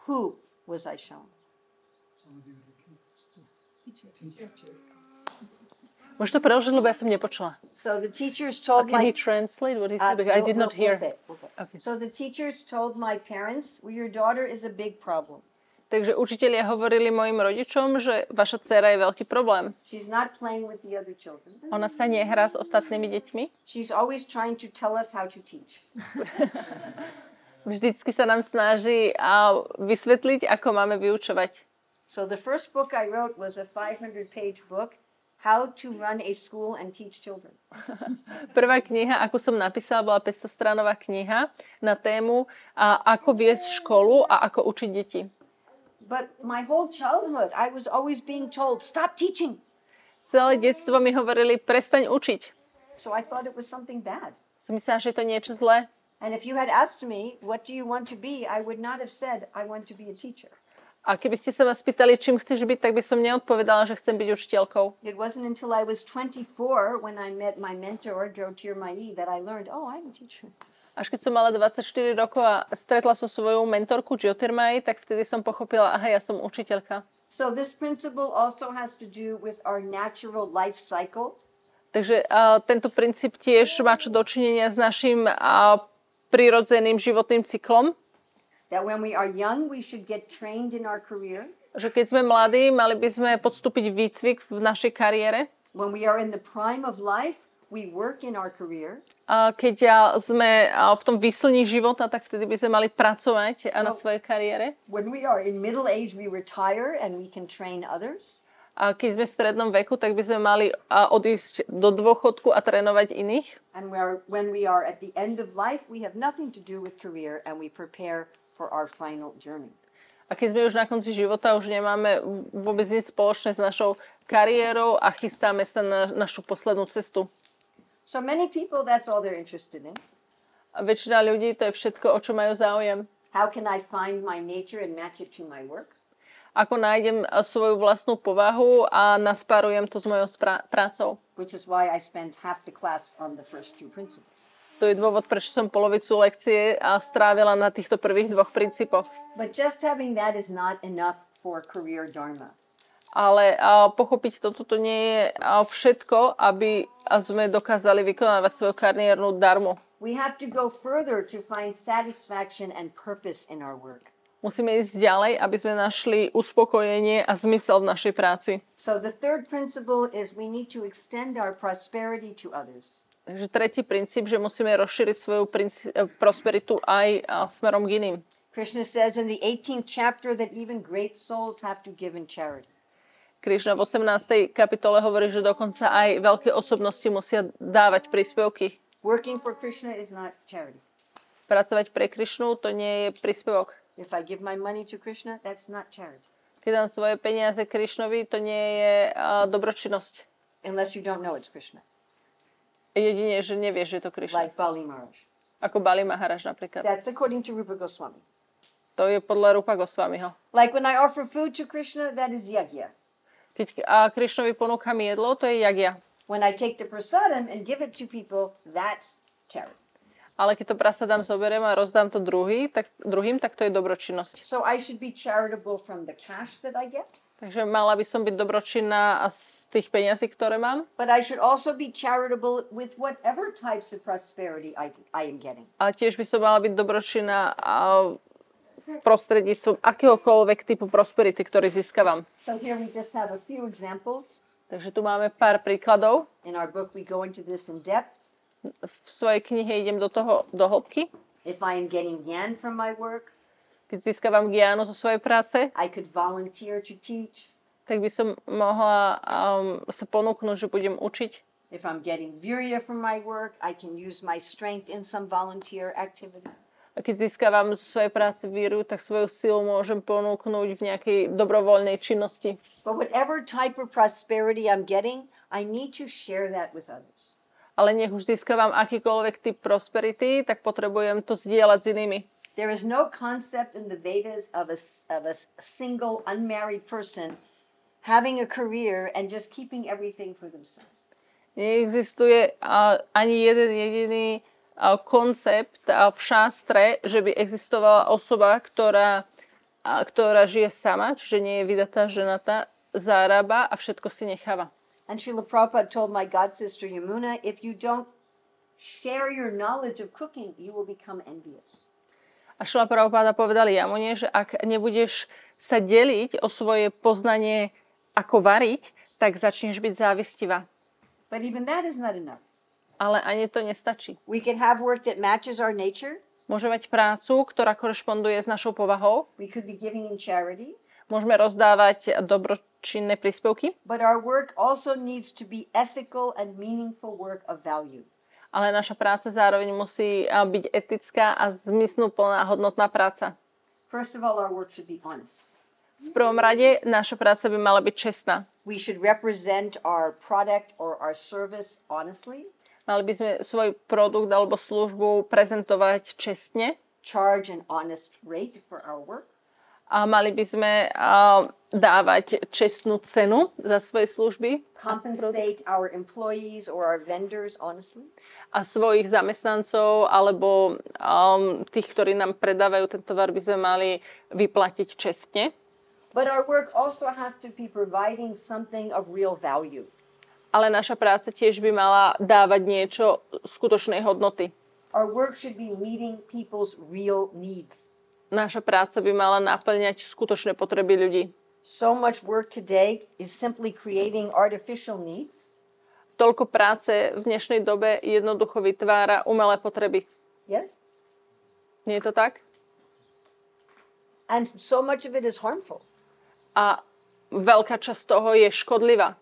Who was I shown? Teachers. To preložiť, lebo ja som nepočula. So the teachers Uh, told can my he translate what he Uh, said? Because I we'll- did not we'll- we'll hear. it. Okay. So the teachers told my parents, well, your daughter is a big problem. Takže učitelia hovorili mojim rodičom, že vaša dcera je veľký problém. She's not playing with the other children. Ona sa nehrá s ostatnými deťmi. She's always trying to tell us how to teach. (laughs) Vždycky sa nám snaží a vysvetliť, ako máme vyučovať. So the first book I wrote was a 500 page book, How to Run a School and Teach Children. (laughs) Prvá kniha, akú som napísala, bola 500-stranová kniha na tému a ako viesť školu a ako učiť deti. But my whole childhood, I was always being told, stop teaching. Celé detstvo mi hovorili, prestaň učiť. So I thought it was something bad. Som myslela, že je to niečo zlé. And if you had asked me, what do you want to be? I would not have said, I want to be a teacher. A keby ste sa ma spýtali, čím chceš byť, tak by som neodpovedala, že chcem byť učiteľkou. It wasn't until I was 24 when I met my mentor, Joe Tirmai, that I learned, oh, I'm a teacher. Až keď som mala 24 rokov a stretla som svoju mentorku Geotermai, tak vtedy som pochopila, aha, ja som učiteľka. So this principle also has to do with our natural life cycle. Takže a, tento princíp tiež má čo dočinenia s našim a, prirodzeným životným cyklom. That when we are young, we should get trained in our career. Že keď sme mladí, mali by sme podstúpiť výcvik v našej kariére. When we are in the prime of life, we work in our career. A keď sme v tom výslní života, tak vtedy by sme mali pracovať a, na No. svojej kariére. When we are in middle age, we retire and we can train others. A keď sme v strednom veku, tak by sme mali odísť do dôchodku a trénovať iných. And where, when we are at the end of life, we have nothing to do with career and we prepare for our final journey. A keď sme už na konci života, už nemáme vôbec nič spoločné s našou kariérou a chystáme sa na našu poslednú cestu. So many people, that's all they're interested in. A väčšina ľudí to je všetko, o čo majú záujem. How can I find my nature and match it to my work? Ako nájdem svoju vlastnú povahu a naspárujem to s mojou prácou. Which is why I spent half the class on the first two principles. To je dôvod, prečo som polovicu lekcie a strávila na týchto prvých dvoch princípoch. But just having that is not enough for career dharma. Ale a, pochopiť toto to nie je všetko, aby sme dokázali vykonávať svoju kariérnu darmu. We have to go further to find satisfaction and purpose in our work. Musíme ísť ďalej, aby sme našli uspokojenie a zmysel v našej práci. So the third principle is we need to extend our prosperity to others. Takže tretí princíp, že musíme rozšíriť svoju princi- eh, prosperitu aj smerom k iným. Krishna says in the 18th chapter that even great souls have to give in charity. Krišna v 18. kapitole hovorí, že dokonca aj veľké osobnosti musia dávať príspevky. Working for Krishna is not charity. Pracovať pre Krišnu to nie je príspevok. If I give my money to Krishna, that's not charity. Keď dám svoje peniaze Krišnovi, to nie je a, dobročinnosť. Unless you don't know it's Krishna, Jedine, že nevieš, že je to Krišna. like Bali Maharaj. Ako Bali Maharaž napríklad. That's according to Rupa Goswami. To je podľa Rupa Goswamiho. Like when I offer food to Krishna, that is yagya. Keď a Krišnovi ponúkam jedlo, to je jagya. When I take the prasadam and give it to people, that's charity. Ale keď to prasadám, zoberiem a rozdám to druhý, tak, druhým, tak to je dobročinnosť. So I should be charitable from the cash that I get, Takže mala by som byť dobročinná a z tých peňazí, ktoré mám. but I should also be charitable with whatever types of prosperity I, I am getting. A tiež by som mala byť dobročinná a prostredníctvom akéhokoľvek typu prosperity, ktorý získavam. So here we just have a few examples. Takže tu máme pár príkladov. In our book, we go into this in depth. V svojej knihe idem do toho do hĺbky. If I am getting yen from my work, Keď získavam gianu zo svojej práce, I could volunteer to teach. tak by som mohla um, sa ponúknuť, že budem učiť. If I'm getting virya from my work, I can use my strength in some volunteer activity. A keď získavam zo svojej práce víru, tak svoju silu môžem ponúknuť v nejakej dobrovoľnej činnosti. But whatever type of prosperity I'm getting, I need to share that with others. Ale nech už získavam akýkoľvek typ prosperity, tak potrebujem to zdieľať s inými. There is no concept in the Vedas of a, of a single unmarried person having a career and just keeping everything for themselves. Neexistuje a, ani jeden jediný a, koncept a, v šástre, že by existovala osoba, ktorá, a, ktorá žije sama, čiže nie je vydatá ženatá, zarába a všetko si necháva. And Srila Prabhupada told my god sister Yamuna, if you don't share your knowledge of cooking, you will become envious. A Šila Prabhupada povedali Jamune, že ak nebudeš sa deliť o svoje poznanie, ako variť, tak začneš byť závistivá. But even that is not enough. Ale ani to nestačí. We can have work that matches our nature. Môžeme mať prácu, ktorá korešponduje s našou povahou. We could be giving in charity. Môžeme rozdávať dobročinné príspevky, But our work also needs to be ethical and meaningful work of value. Ale naša práca zároveň musí a, byť etická a zmysluplná hodnotná práca. First of all, our work should be honest. V prvom rade naša práca by mala byť čestná. We should represent our product or our service honestly, Mali by sme svoj produkt alebo službu prezentovať čestne charge an honest rate for our work, a mali by sme a, dávať čestnú cenu za svoje služby compensate our employees or our vendors honestly, a svojich zamestnancov alebo um, tých, ktorí nám predávajú ten tovar, by sme mali vyplatiť čestne. But our work also has to be providing something of real value. Ale naša práca tiež by mala dávať niečo skutočnej hodnoty. Our work should be meeting people's real needs. Naša práca by mala naplňať skutočné potreby ľudí. So much work today is simply creating artificial needs. Toľko práce v dnešnej dobe jednoducho vytvára umelé potreby. Yes? Nie je to tak? And so much of it is harmful. A veľká časť toho je škodlivá.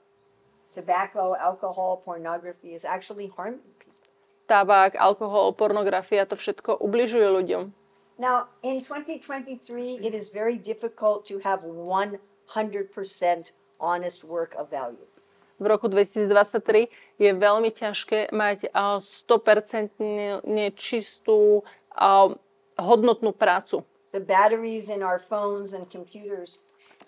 Tobacco, alcohol, pornography is actually harming people. Tabák, alkohol, pornografia, to všetko ubližuje ľuďom. Now, in 2023, it is very difficult to have 100% honest work of value. V roku 2023 je veľmi ťažké mať a, 100% čistú hodnotnú prácu. The batteries in our phones and computers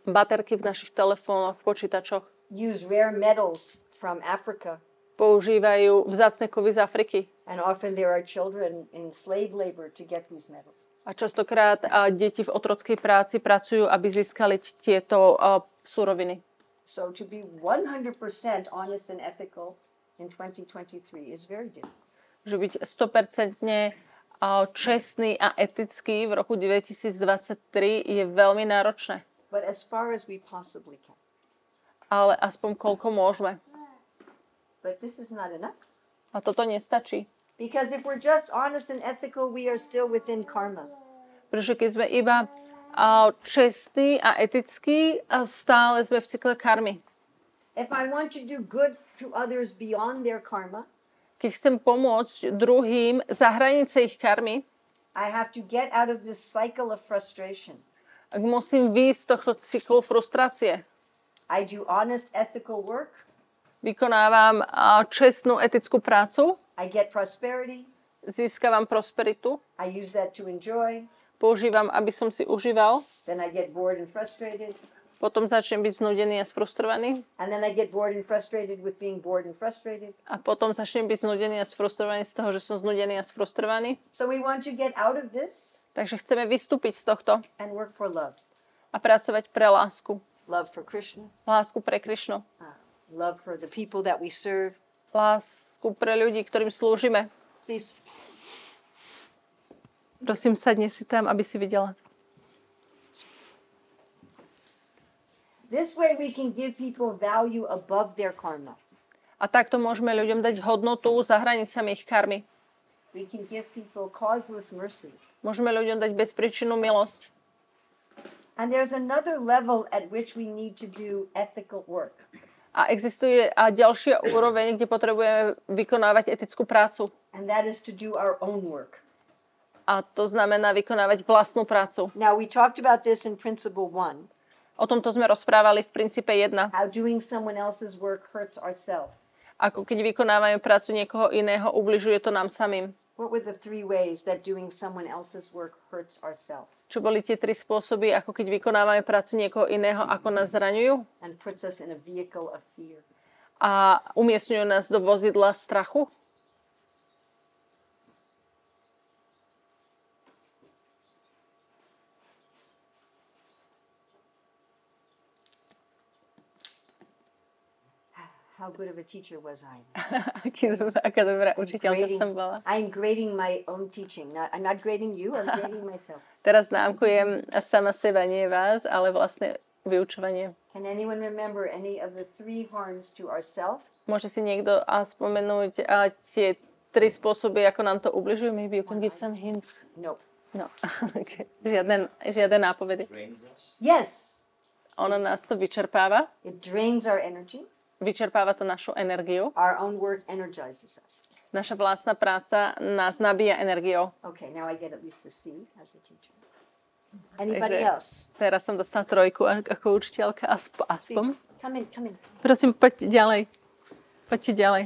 Baterky v našich telefónoch, v počítačoch use rare metals from Africa, používajú vzácne kovy z Afriky. and often there are children in slave labor to get these metals. A častokrát a, deti v otrockej práci pracujú, aby získali tieto a, suroviny. So to be 100% honest and ethical in 2023 is very difficult. Že byť 100% a, čestný a etický v roku 2023 je veľmi náročné. But as far as we possibly can. Ale aspoň koľko môžeme. But this is not enough. A toto nestačí. Because if we're just honest and ethical, we are still within karma. Pretože keď sme iba čestní a etickí, a stále sme v cykle karmy. If I want to do good to others beyond their karma, Keď chcem pomôcť druhým za hranice ich karmy, I have to get out of this cycle of frustration. ak musím výjsť z tohto cyklu frustrácie. I do honest, ethical work. Vykonávam čestnú etickú prácu, I get prosperity. získavam prosperitu, I use that to enjoy. Používam, aby som si užíval, Then I get bored and frustrated. potom začnem byť znudený a sfrustrovaný And then I get bored and frustrated with being bored and frustrated. a potom začnem byť znudený a sfrustrovaný z toho, že som znudený a sfrustrovaný. So we want to get out of this Takže chceme vystúpiť z tohto and work for love. a pracovať pre lásku. Love for Krishna. Lásku pre Krišnu. uh, love for the people that we serve. Lásku pre ľudí, ktorým slúžime. Please Prosím, sadni si tam, aby si videla. This way we can give people value above their karma. A takto môžeme ľuďom dať hodnotu za hranicami ich karmy. We can give people causeless mercy. Môžeme ľuďom dať bezpríčinnú milosť. And there's another level at which we need to do ethical work. A existuje a ďalšia úroveň, kde potrebujeme vykonávať etickú prácu. And that is to do our own work. A to znamená vykonávať vlastnú prácu. Now, we talked about this in Principle 1 O tomto sme rozprávali v princípe 1. how doing someone else's work hurts ourselves. Ako keď vykonávame prácu niekoho iného, ubližuje to nám samým. What were the three ways that doing someone else's work hurts ourselves Čo boli tie tri spôsoby, ako keď vykonávame prácu niekoho iného, ako nás zraňujú and puts us in a vehicle of fear? a umiestňujú nás do vozidla strachu? How good of a teacher was I. (laughs) Aký dobrá, aká dobrá učiteľka Grading- som bola. I'm grading my own teaching. Not, I'm not grading you, I'm grading myself. (laughs) Teraz známkujem sama seba, nie vás, ale vlastne vyučovanie. Can anyone remember any of the three harms to ourself? Môže si niekto a spomenúť a tie tri spôsoby, ako nám to ubližuje? Maybe you can give some hints. No. No, (laughs) okay. žiadne, žiadne nápovedy. Yes, Ono nás to vyčerpáva. it drains our energy. Vyčerpáva to našu energiu. Our own work energizes us. Naša vlastná práca nás nabíja energiou. Okay, now I get at least a C as a teacher. Anybody Takže- else? Teraz som dostala trojku a- ako učiteľka, aspo, Please, aspoň. come in, come in. Prosím, poďte ďalej. Poďte ďalej.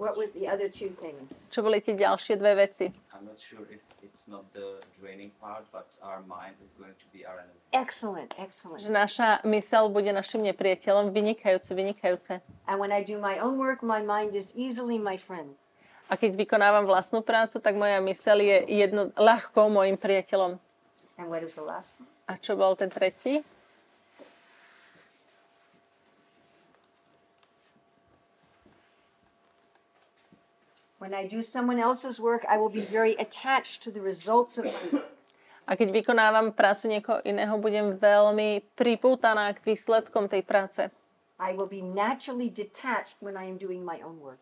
What were the other two things? Čo boli tie ďalšie dve veci? I'm not sure if it's not the draining part, but our mind is going to be our enemy. Excellent, excellent. Že naša mysel bude našim nepriateľom. Vynikajúce, vynikajúce. And when I do my own work, my mind is easily my friend. A keď vykonávam vlastnú prácu, tak moja mysel je jedno, ľahko môjim priateľom. And what is the last one? A čo bol ten tretí? When I do someone else's work, I will be very attached to the results of my work. A keď vykonávam prácu niekoho iného, budem veľmi pripútaná k výsledkom tej práce. I will be naturally detached when I am doing my own work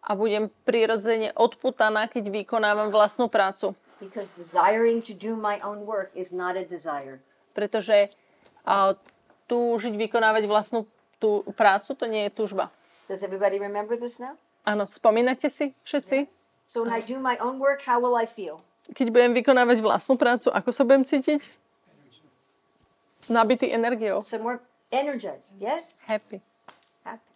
A budem prirodzene odputaná, keď vykonávam vlastnú prácu. because desiring to do my own work is not a desire. Pretože a, túžiť vykonávať vlastnú tú prácu, to nie je túžba. Does everybody remember this now? Áno, spomínate si všetci? So when I do my own work, how will I feel? Keď budem vykonávať vlastnú prácu, ako sa budem cítiť? Nabitý energiou. Some more energized, yes? Happy. Happy.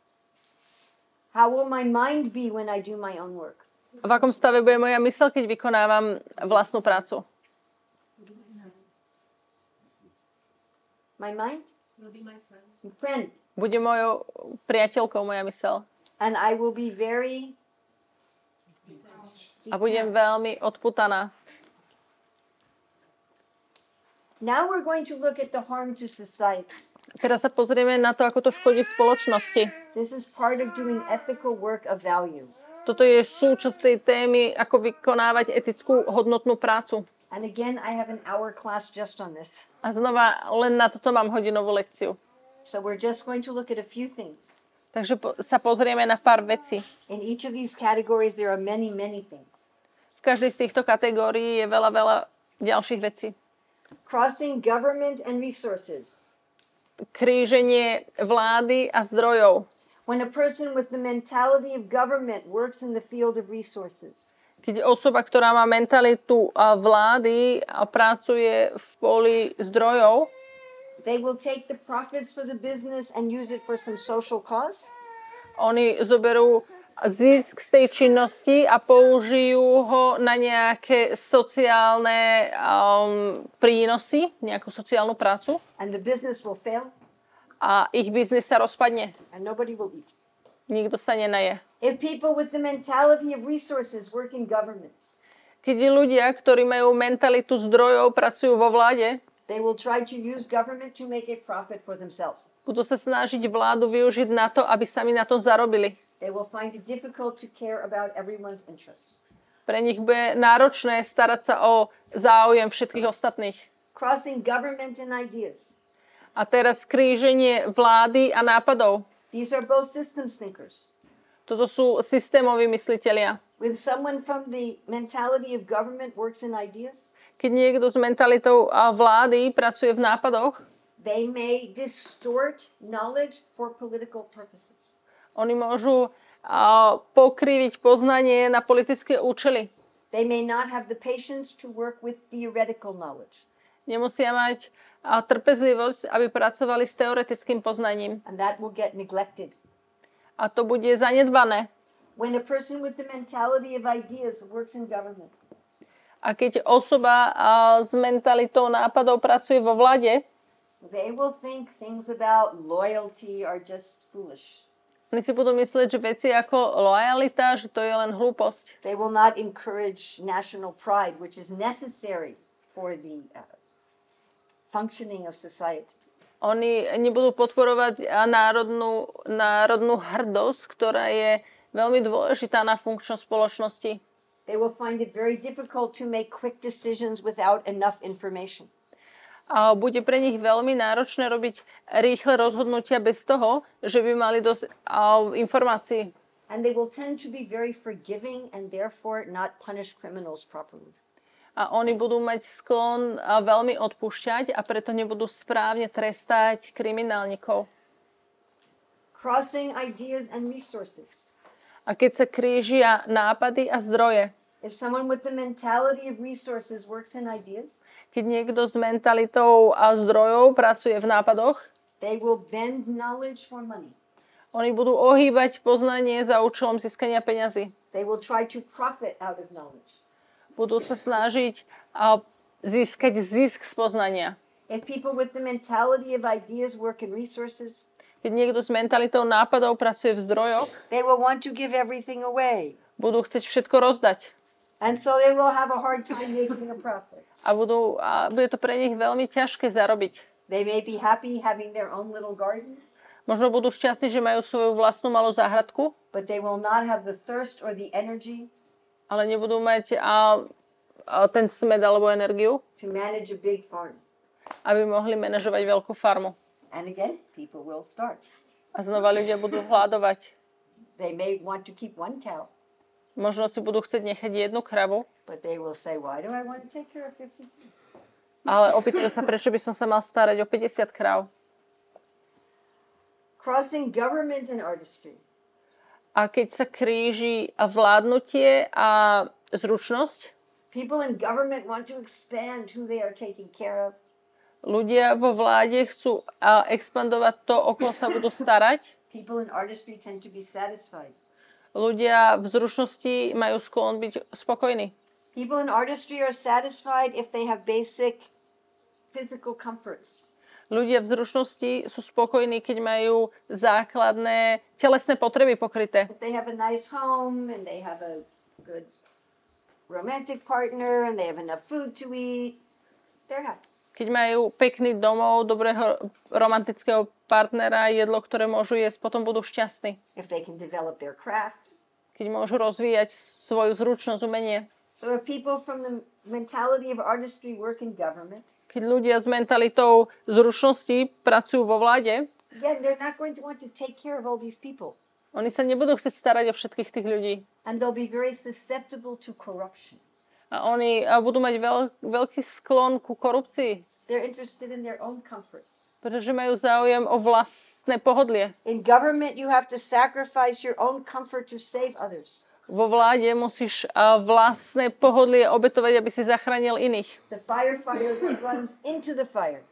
How will my mind be when I do my own work? V akom stave bude moja mysel, keď vykonávam vlastnú prácu? My mind? Friend. Bude mojou priateľkou moja mysel. And I will be very A budem veľmi odputaná. Now we're going to look at the harm to society. Teraz sa pozrieme na to, ako to škodí spoločnosti. This is part of doing ethical work of value. Toto je súčasť tej témy, ako vykonávať etickú hodnotnú prácu. And again, I have an hour class just on this. A znova, len na toto mám hodinovú lekciu. So we're just going to look at a few things. Takže po, sa pozrieme na pár vecí. In each of these categories, there are many, many things. V každej z týchto kategórií je veľa, veľa ďalších vecí. Crossing government and resources. Kríženie vlády a zdrojov. When a person with the mentality of government works in the field of resources, Keď osoba, ktorá má mentalitu vlády a pracuje v poli zdrojov, they will take the profits for the business and use it for some social cause. oni zoberú zisk z tej činnosti a použijú ho na nejaké sociálne um, prínosy, nejakú sociálnu prácu And the business will fail a ich biznis sa rozpadne. and nobody will eat. Nikto sa nenaje. If people with the mentality of resources work in government, Keď ľudia, ktorí majú mentalitu zdrojov, pracujú vo vláde, they will try to use government to make a profit for themselves. budú sa snažiť vládu využiť na to, aby sami na to zarobili. They will find it difficult to care about everyone's interests. Pre nich bude náročné starať sa o záujem všetkých ostatných. Crossing government and ideas. A teraz kríženie vlády a nápadov. These are both systems thinkers. Toto sú systémoví myslitelia. When someone from the mentality of government works in ideas, Keď niekto s mentalitou vlády pracuje v nápadoch, they may distort knowledge for political purposes. oni môžu a, pokriviť poznanie na politické účely. They may not have the patience to work with theoretical knowledge. Nemusia mať a, trpezlivosť, aby pracovali s teoretickým poznaním. And that will get neglected. A to bude zanedbané. When a person with the mentality of ideas works in government, A keď osoba s mentalitou nápadov pracuje vo vlade, they will think things about loyalty are just foolish. oni si budú myslieť, že veci ako lojalita, že to je len hlúposť. They will not encourage national pride, which is necessary for the uh, functioning of society. Oni nebudú podporovať národnú, národnú hrdosť, ktorá je veľmi dôležitá na funkčnosť spoločnosti. They will find it very difficult to make quick decisions without enough information. A bude pre nich veľmi náročné robiť rýchle rozhodnutia bez toho, že by mali dosť informácií. And they will tend to be very forgiving and therefore not punish criminals properly. A oni budú mať sklon veľmi odpúšťať a preto nebudú správne trestať kriminálnikov. Crossing ideas and resources. A keď sa krížia nápady a zdroje, If someone with the mentality of resources works in ideas, keď niekto s mentalitou a zdrojov pracuje v nápadoch, they will bend knowledge for money. oni budú ohýbať poznanie za účelom získania peňazí. They will try to profit out of knowledge. Budú sa snažiť a, získať zisk z poznania. If people with the mentality of ideas work in resources, Keď niekto s mentalitou nápadov pracuje v zdrojoch, they will want to give everything away. budú chcieť všetko rozdať. And so they will have a hard time making a profit. A, budú, a bude to pre nich veľmi ťažké zarobiť. They may be happy having their own little garden, Možno budú šťastní, že majú svoju vlastnú malú záhradku, but they will not have the thirst or the energy ale nebudú mať a, a ten smed alebo energiu, to manage a big farm. aby mohli manažovať veľkú farmu. And again, people will starve. A znova ľudia budú hľadovať. They may want to keep one cow, Možno si budú chcieť nechať jednu kravu, but they will say, Why do I want to take care of 50? ale opýtajú sa, prečo by som sa mal starať o 50 kráv. Crossing government and artistry. A keď sa kríži vládnutie a zručnosť, People in government want to expand who they are taking care of. Ľudia vo vláde chcú expandovať to, o koho sa budú starať. Ľudia v zručnosti majú sklon byť spokojní. People in artistry are satisfied if they have basic physical comforts. Ľudia v zručnosti sú spokojní, keď majú základné telesné potreby pokryté. If they have a nice home and they have a good romantic partner and they have enough food to eat, they're happy. Keď majú pekný domov, dobrého romantického partnera, jedlo, ktoré môžu jesť, potom budú šťastní. If they can develop their craft. Keď môžu rozvíjať svoju zručnosť, umenie. So if people from the mentality of artistry work in government, Keď ľudia s mentalitou zručnosti pracujú vo vláde, again, they're not going to want to take care of all these people. oni sa nebudú chcieť starať o všetkých tých ľudí. And they'll be very susceptible to corruption. A oni budú mať veľ, veľký sklon ku korupcii, They're interested in their own comforts. pretože majú záujem o vlastné pohodlie. In government, you have to sacrifice your own comfort to save others. Vo vláde musíš vlastné pohodlie obetovať, aby si zachránil iných. The firefighter runs into the fire.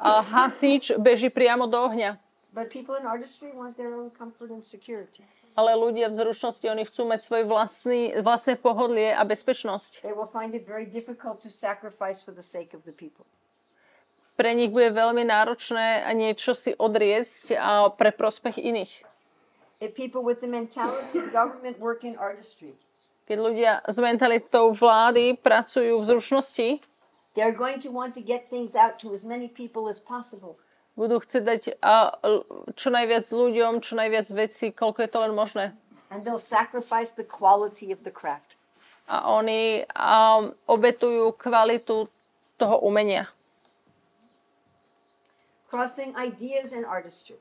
A hasič beží priamo do ohňa. But people in artistry want their own comfort and security. Ale ľudia v zručnosti, oni chcú mať svoj vlastný, vlastné pohodlie a bezpečnosť. Pre nich bude veľmi náročné niečo si odriecť a pre prospech iných. Keď ľudia s mentalitou vlády pracujú v zručnosti, they're going to want to get things out to as many people as possible. Budú chcieť dať a, čo najviac ľuďom, čo najviac vecí, koľko je to len možné. And they'll sacrifice the quality of the craft. A oni a, obetujú kvalitu toho umenia. Crossing ideas and artistry.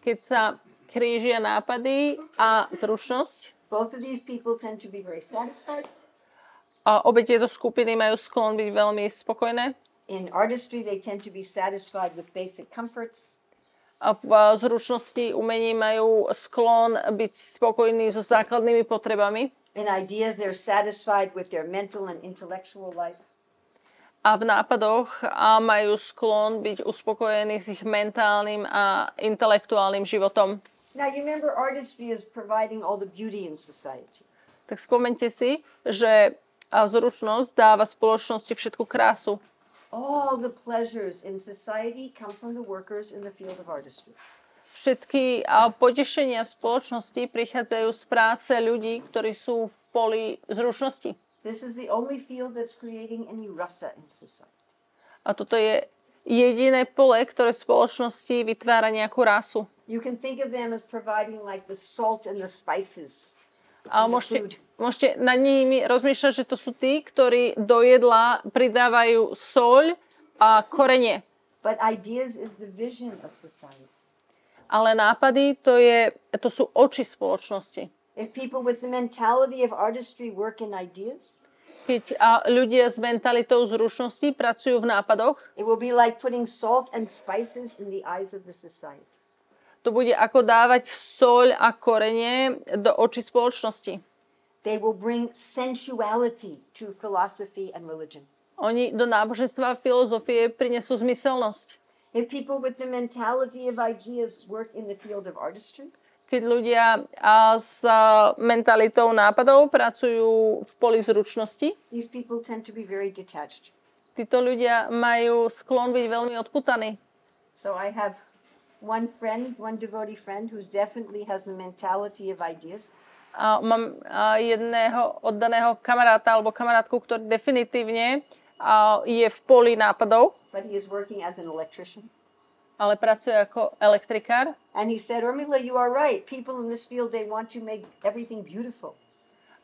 Keď sa krížia nápady a zručnosť, Both of these people tend to be very satisfied. a obe tieto skupiny majú sklon byť veľmi spokojné. In artistry, they tend to be satisfied with basic comforts. A v zručnosti umení majú sklon byť spokojní so základnými potrebami. In ideas, they're satisfied with their mental and intellectual life. A v nápadoch a majú sklon byť uspokojení s ich mentálnym a intelektuálnym životom. Now, you remember artistry is providing all the beauty in society. Tak spomente si, že zručnosť dáva spoločnosti všetku krásu. All the pleasures in society come from the workers in the field of artistry. Všetky potešenia v spoločnosti prichádzajú z práce ľudí, ktorí sú v poli zručnosti. This is the only field that's creating any rasa in society. A toto je jediné pole, ktoré v spoločnosti vytvára nejakú rasu. You can think of them as providing like the salt and the spices. A môžete. Môžete nad nimi rozmýšľať, že to sú tí, ktorí do jedla pridávajú soľ a korenie. But ideas is the vision of society. Ale nápady to, je, to sú oči spoločnosti. If people with the mentality of artistry work in ideas, Keď a, ľudia s mentalitou zručnosti pracujú v nápadoch, it will be like putting salt and spices in the eyes of the society. to bude ako dávať soľ a korenie do očí spoločnosti. They will bring sensuality to philosophy and religion. Oni do náboženstva a filozofie prinesú zmyselnosť. If people with the mentality of ideas work in the field of artistry, Keď ľudia a, s mentalitou nápadov pracujú v poli zručnosti, these people tend to be very detached. títo ľudia majú sklon byť veľmi odputaní. So I have one friend, one devotee friend, who's definitely has the mentality of ideas. A mám jedného oddaného kamaráta alebo kamarátku, ktorý definitívne je v poli nápadov, but he is working as an electrician. ale pracuje ako elektrikár. And he said, Urmila, you are right. People in this field, they want to make everything beautiful.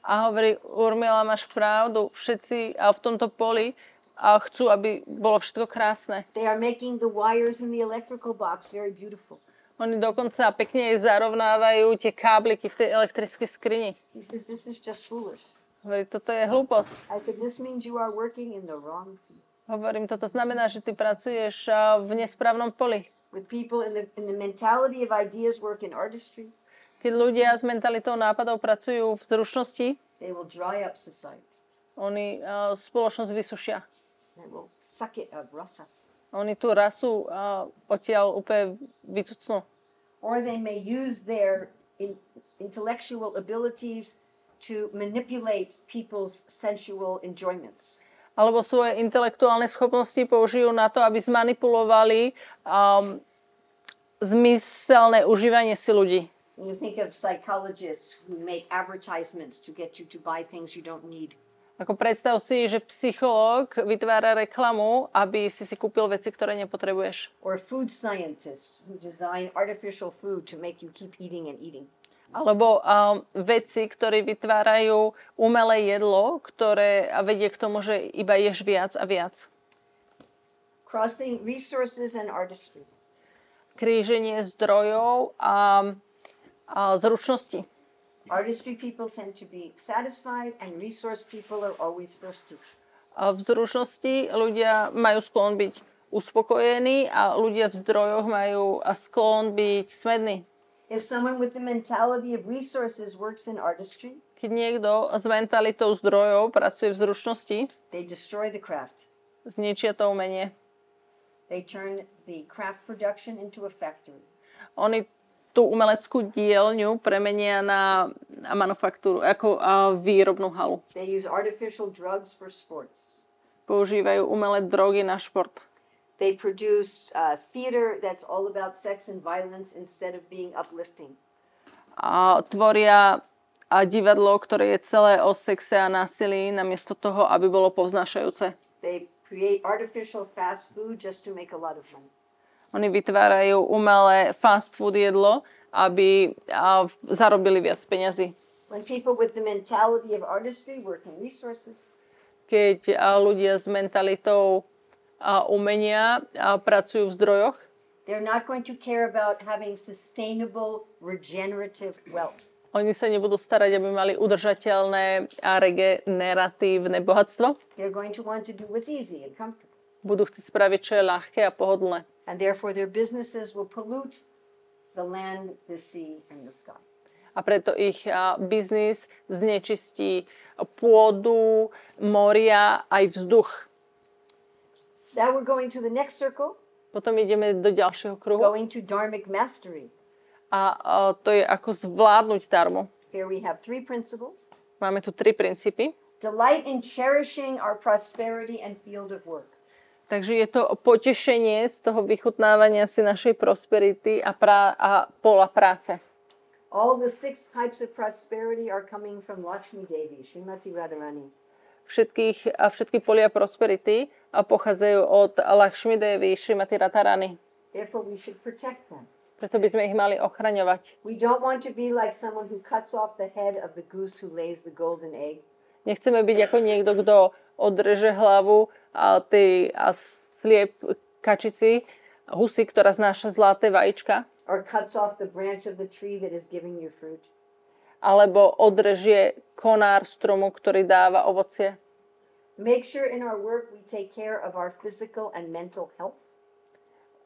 A hovorí, Urmila, máš pravdu, všetci a v tomto poli a chcú, aby bolo všetko krásne. They are making the wires in the electrical box very beautiful. Oni dokonca pekne aj zarovnávajú tie kábliky v tej elektrickej skrini. He says, this is just foolish. Hovorí, toto je hlúposť. I said, this means you are working in the wrong field. Hovorím, toto znamená, že ty pracuješ v nesprávnom poli. With people in the, in the mentality of ideas work in artistry, Keď ľudia s mentalitou nápadov pracujú v zručnosti, they will dry up society. oni spoločnosť vysušia. They will suck it of rasa. Oni tú rasu a, odtiaľ úplne vycucnú. Or they may use their in, intellectual abilities to manipulate people's sensual enjoyments. alebo svoje intelektuálne schopnosti použijú na to, aby zmanipulovali um, zmyselné užívanie si ľudí. You think of psychologists who make advertisements to get you to buy things you don't need. Ako predstav si, že psychológ vytvára reklamu, aby si si kúpil veci, ktoré nepotrebuješ. Or food scientists who design artificial food to make you keep eating and eating. Alebo um, vedci, ktorí vytvárajú umelé jedlo, ktoré vedie k tomu, že iba ješ viac a viac. Crossing resources and artistry. Kríženie zdrojov a, a zručnosti. Artistry people tend to be satisfied and resource people are always thirsty. A v zručnosti ľudia majú sklon byť uspokojení a ľudia v zdrojoch majú a sklon byť smední. If someone with the mentality of resources works in artistry, Keď niekto s mentalitou zdrojov pracuje v zručnosti, they destroy the craft. zničia to umenie. They turn the craft production into a factory. Oni tú umeleckú dielňu premenia na, manufaktúru, ako a výrobnú halu. They use artificial drugs for sports. Používajú umelé drogy na šport. They produce uh, theater that's all about sex and violence instead of being uplifting. A tvoria a divadlo, ktoré je celé o sexe a násilí, namiesto toho, aby bolo povznášajúce. They create artificial fast food just to make a lot of money. Oni vytvárajú umelé fast food jedlo, aby a, zarobili viac peňazí. Keď a, ľudia s mentalitou a, umenia a, pracujú v zdrojoch, they're not going to care about having sustainable, regenerative wealth. oni sa nebudú starať, aby mali udržateľné a regeneratívne bohatstvo. They're going to want to do what's easy and comfortable. Budú chcieť spraviť, čo je ľahké a pohodlné. And therefore, their businesses will pollute the land, the sea, and the sky. A preto ich biznis znečistí pôdu, moria aj vzduch. Now we're going to the next circle, Potom ideme do ďalšieho kruhu going to dharmic mastery. a, a to je ako zvládnuť darmu. Here we have three principles Máme tu tri princípy. delight in cherishing our prosperity and field of work. Takže je to potešenie z toho vychutnávania si našej prosperity a, prá- a pola práce. All the six types of prosperity are coming from Lakshmi Devi, Srimati Radharani. všetkých, a všetky polia prosperity a pochádzajú od Lakshmi Devi, Srimati Radharani. Therefore, we should protect them. Preto by sme ich mali ochraňovať. We don't want to be like someone who cuts off the head of the goose who lays the golden egg. Nechceme byť ako niekto, kto odreže hlavu a tej a sliep kačici, husy, ktorá znáša zlaté vajíčka, or cuts off the branch of the tree that is giving you fruit. alebo odrežie konár stromu, ktorý dáva ovocie. Make sure in our work we take care of our physical and mental health.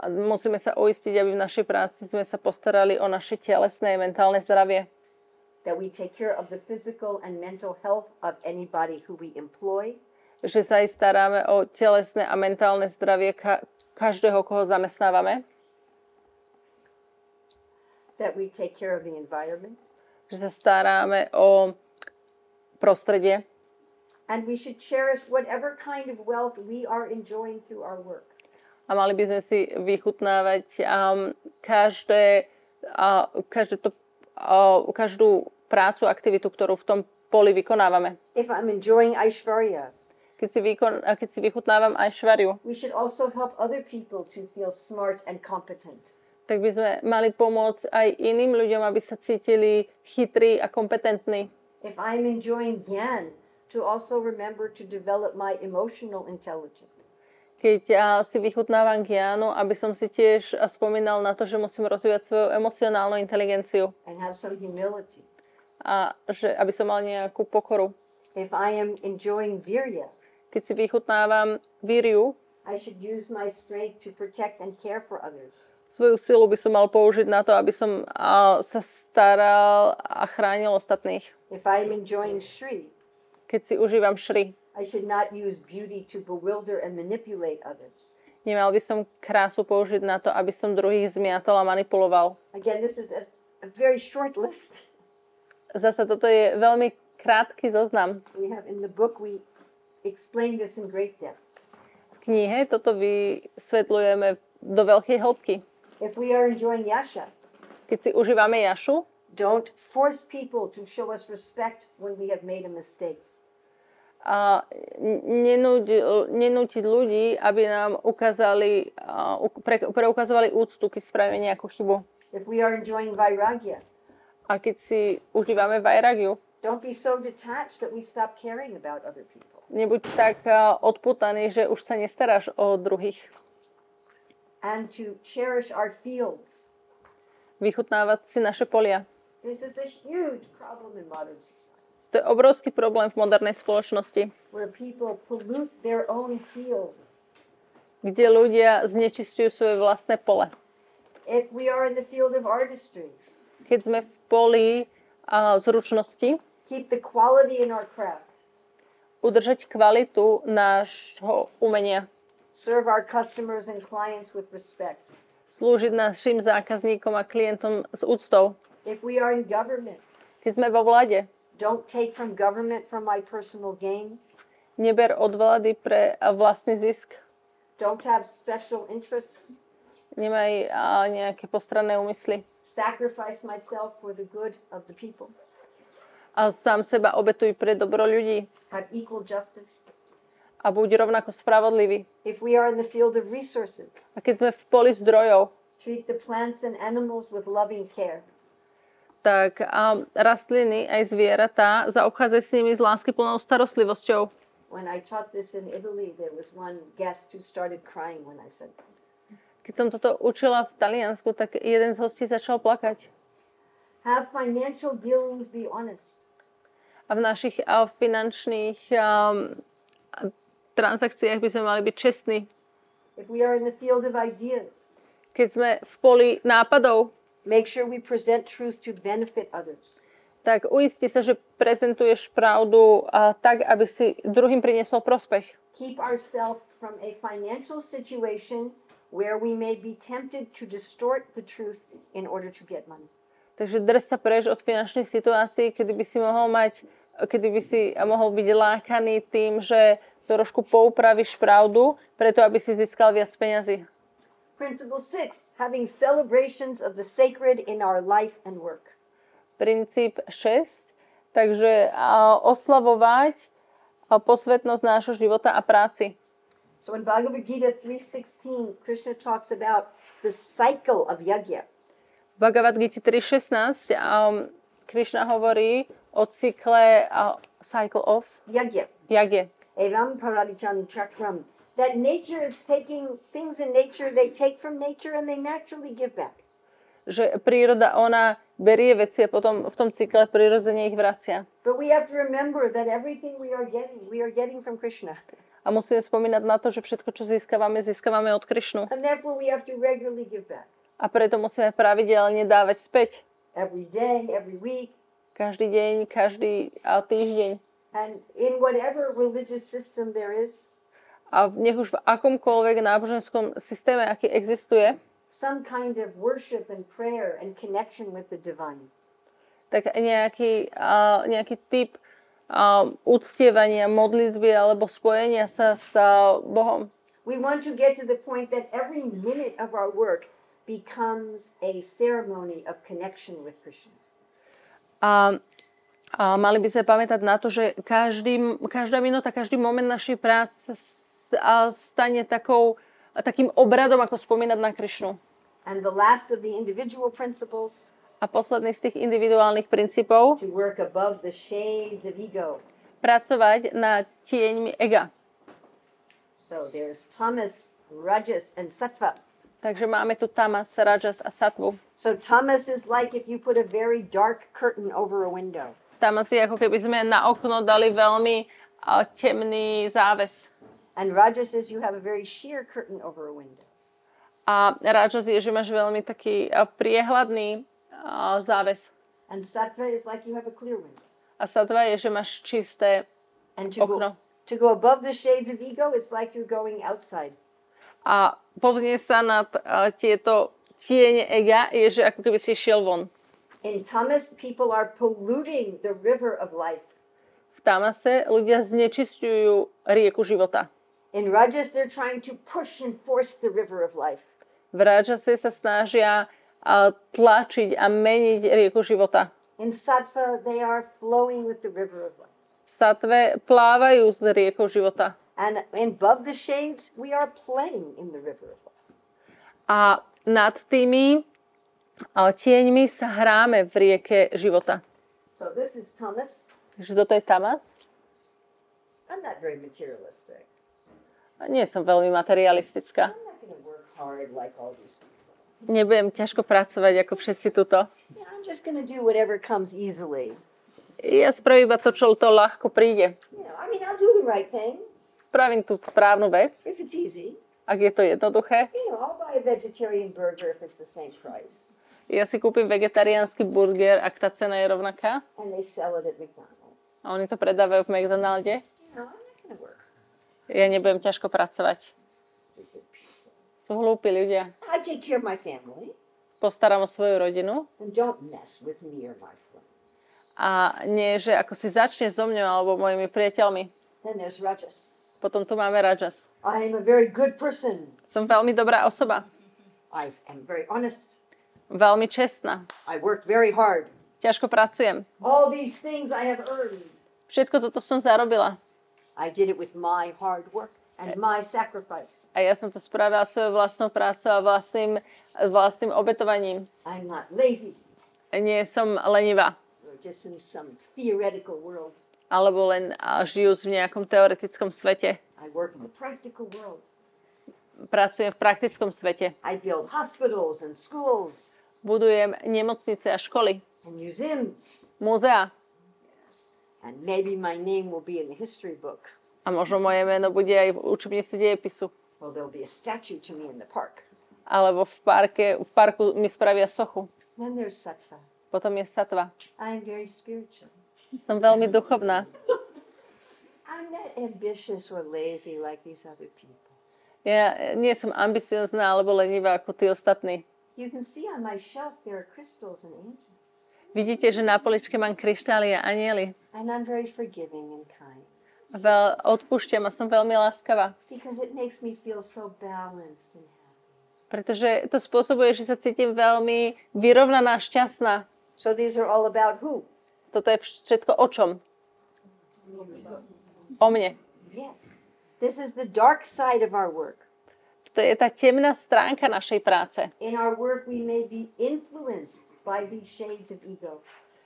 A musíme sa uistiť, aby v našej práci sme sa postarali o naše telesné a mentálne zdravie. that we take care of the physical and mental health of anybody who we employ, Že sa aj staráme o telesné a mentálne zdravie ka- každého, koho zamestnávame. that we take care of the environment, Že sa staráme o prostredie. and we should cherish whatever kind of wealth we are enjoying through our work. A mali by sme si vychutnávať um, každé, uh, každé to, uh, každú prácu, aktivitu, ktorú v tom poli vykonávame. If I'm enjoying Aishvarya, Keď si, výkon, keď si vychutnávam aj švariu, we should also help other people to feel smart and competent. tak by sme mali pomôcť aj iným ľuďom, aby sa cítili chytrí a kompetentní. If I'm enjoying Gyan, to also remember to develop my emotional intelligence. Keď a, si vychutnávam Gianu, aby som si tiež spomínal na to, že musím rozvíjať svoju emocionálnu inteligenciu and have some humility. a že, aby som mal nejakú pokoru. If I am enjoying Virya, Keď si vychutnávam víriu, I should use my strength to protect and care for others. svoju silu by som mal použiť na to, aby som sa staral a chránil ostatných. If I am enjoying Shri, Keď si užívam šri, I should not use beauty to bewilder and manipulate others. nemal by som krásu použiť na to, aby som druhých zmiatol a manipuloval. Again, this is a, a very short list. Zasa toto je veľmi krátky zoznam. We have in the book, we explain this in great depth. V knihe toto vysvetľujeme do veľkej hĺbky. If we are enjoying Yasha, Keď si užívame jašu, don't force people to show us respect when we have made a mistake. a nenúť, nenútiť ľudí, aby nám ukázali, pre, preukazovali úctu, keď spravíme nejakú chybu. If we are enjoying Vairagya, A keď si užívame vajragiu, don't be so detached that we stop caring about other people. Nebuď tak a, odputaný, že už sa nestaráš o druhých. And to cherish our fields. Vychutnávať si naše polia. This is a huge problem in modern society To je obrovský problém v modernej spoločnosti, where people pollute their own field. kde ľudia znečistujú svoje vlastné pole. If we are in the field of artistry, Keď sme v poli a, zručnosti, keep the quality in our craft, udržať kvalitu nášho umenia, serve our customers and clients with respect. slúžiť našim zákazníkom a klientom s úctou. If we are in government, Keď sme vo vláde, don't take from government for my personal gain. neber od vlády pre vlastný zisk. Don't have special interests. Nemaj nejaké postranné úmysly. Sacrifice myself for the good of the people. A sám seba obetuj pre dobro ľudí Have equal justice. a buď rovnako spravodlivý. If we are in the field of resources, A keď sme v poli zdrojov, treat the plants and animals with loving care. tak a, rastliny aj zvieratá zaobchádzaj s nimi s láskyplnou starostlivosťou. When I taught this in Italy, there was one guest who started crying when I said this. Keď som toto učila v Taliansku, tak jeden z hostí začal plakať. Have financial dealings be honest. A v našich a, finančných um, transakciách by sme mali byť čestní. If we are in the field of ideas, Keď sme v poli nápadov, make sure we present truth to benefit others. tak uisti sa, že prezentuješ pravdu a, tak, aby si druhým priniesol prospech. Keep ourselves from a financial situation where we may be tempted to distort the truth in order to get money. Takže drž sa preč od finančnej situácii, kedy by si mohol mať, kedy by si mohol byť lákaný tým, že trošku poupravíš pravdu, preto aby si získal viac peňazí. Principle six, having celebrations of the sacred in our life and work. Princíp 6, takže a, oslavovať a posvetnosť nášho života a práci. So in Bhagavad Gita 3.16, Krishna talks about the cycle of yajna. Bhagavad Gita 3.16 um, Krishna hovorí o cykle uh, cycle of Yajna. jage. Evam paradijan chakram. That nature is taking things in nature, they take from nature and they naturally give back. Že príroda, ona berie veci a potom v tom cykle prirodzene ich vracia. But we have to remember that everything we are getting, we are getting from Krishna. A musíme spomínať na to, že všetko, čo získavame, získavame od Krišnu. And therefore we have to regularly give back. A preto musíme pravidelne dávať späť. Every day, every week, Každý deň, každý týždeň. and in whatever religious system there is, A nech už v akomkoľvek náboženskom systéme, aký existuje, some kind of worship and prayer and connection with the divine. tak nejaký, a, nejaký typ a, uctievania, modlitby alebo spojenia sa s a, Bohom. We want to get to the point that every minute of our work becomes a ceremony of connection with Krishna. A, a mali by sme pamätať na to, že každý, každá minúta, každý moment našej práce sa stane takou, takým obradom, ako spomínať na Krišnu. And the last of the individual principles A posledný z tých individuálnych princípov, to work above the shades of ego. pracovať na tieňmi ega. So there's tamas, rajas, and sattva. Takže máme tu tamas, rajas a satvu. So tamas is like if you put a very dark curtain over a window. Tamas je ako keby sme na okno dali veľmi a, temný záves. And rajas is you have a very sheer curtain over a window. A rajas je, že máš veľmi taký a, priehľadný a, záves. And sattva is like you have a clear window. A satva je, že máš čisté And to go, okno. to go above the shades of ego, it's like you're going outside. A povznie sa nad tieto tiene ega, je, že ako keby si šiel von. In tamas, people are polluting the river of life. V tamase ľudia znečistujú rieku života. In rajas, they're trying to push and force the river of life. V rajase sa snažia tlačiť a meniť rieku života. In sattva, they are flowing with the river of life. V satve plávajú s riekou života. And above the shades, we are playing in the river of life. A nad tými a, tieňmi sa hráme v rieke života. So this is tamas. Takže toto je tamas. I'm not very materialistic. A Nie som veľmi materialistická. I'm not going to work hard like all these people. Nebudem ťažko pracovať ako všetci tuto. Yeah, I'm just going to do whatever comes easily. Ja spravím iba to, čo to ľahko príde. You know, I mean, I'll do the right thing Spravím tú správnu vec, if it's easy. ak je to jednoduché. You know, I'll buy a vegetarian burger if it's the same price. Ja si kúpim vegetariánsky burger, ak tá cena je rovnaká. And they sell it at McDonald's. A oni to predávajú v McDonalde. Work. Ja nebudem ťažko pracovať. Sú hlúpi ľudia. I take care of my family. Postaram o svoju rodinu. And don't mess with me or my friends. A nie, že ako si začne so mňou alebo mojimi priateľmi. Then there's Rajas. Potom tu máme Rajas. I am a very good person. Som veľmi dobrá osoba. I am very honest. Veľmi čestná. I work very hard. Ťažko pracujem. All these things I have earned. Všetko toto som zarobila. I did it with my hard work and my sacrifice. A ja som to spravila svojou vlastnou prácou a vlastným, vlastným obetovaním. I'm not lazy Nie som lenivá. just in some theoretical world. Alebo len a, žijúc v nejakom teoretickom svete. I work in the practical world. Pracujem v praktickom svete. I build hospitals and schools Budujem nemocnice a školy, and museums. múzea. And maybe my name will be in the history book. A možno moje meno bude aj v učebnici dejepisu. Well, there'll be a statue to me in the park. Alebo v, parke, v parku mi spravia sochu. Then there's sattva. Potom je satva. I am very spiritual. Som veľmi duchovná. I'm not ambitious or lazy like these other people. Ja nie som ambiciozná alebo lenivá ako tí ostatní. You can see on my shelf there are crystals and angels. Vidíte, že na poličke mám kryštály a aniely. And I'm very forgiving and kind Veľ, odpúšťam a som veľmi láskavá. because it makes me feel so balanced and happy. Pretože to spôsobuje, že sa cítim veľmi vyrovnaná, šťastná. So these are all about who? Toto je všetko o čom? o mne. Yes. This is the dark side of our work. To je tá temná stránka našej práce. In our work, we may be influenced by these shades of ego,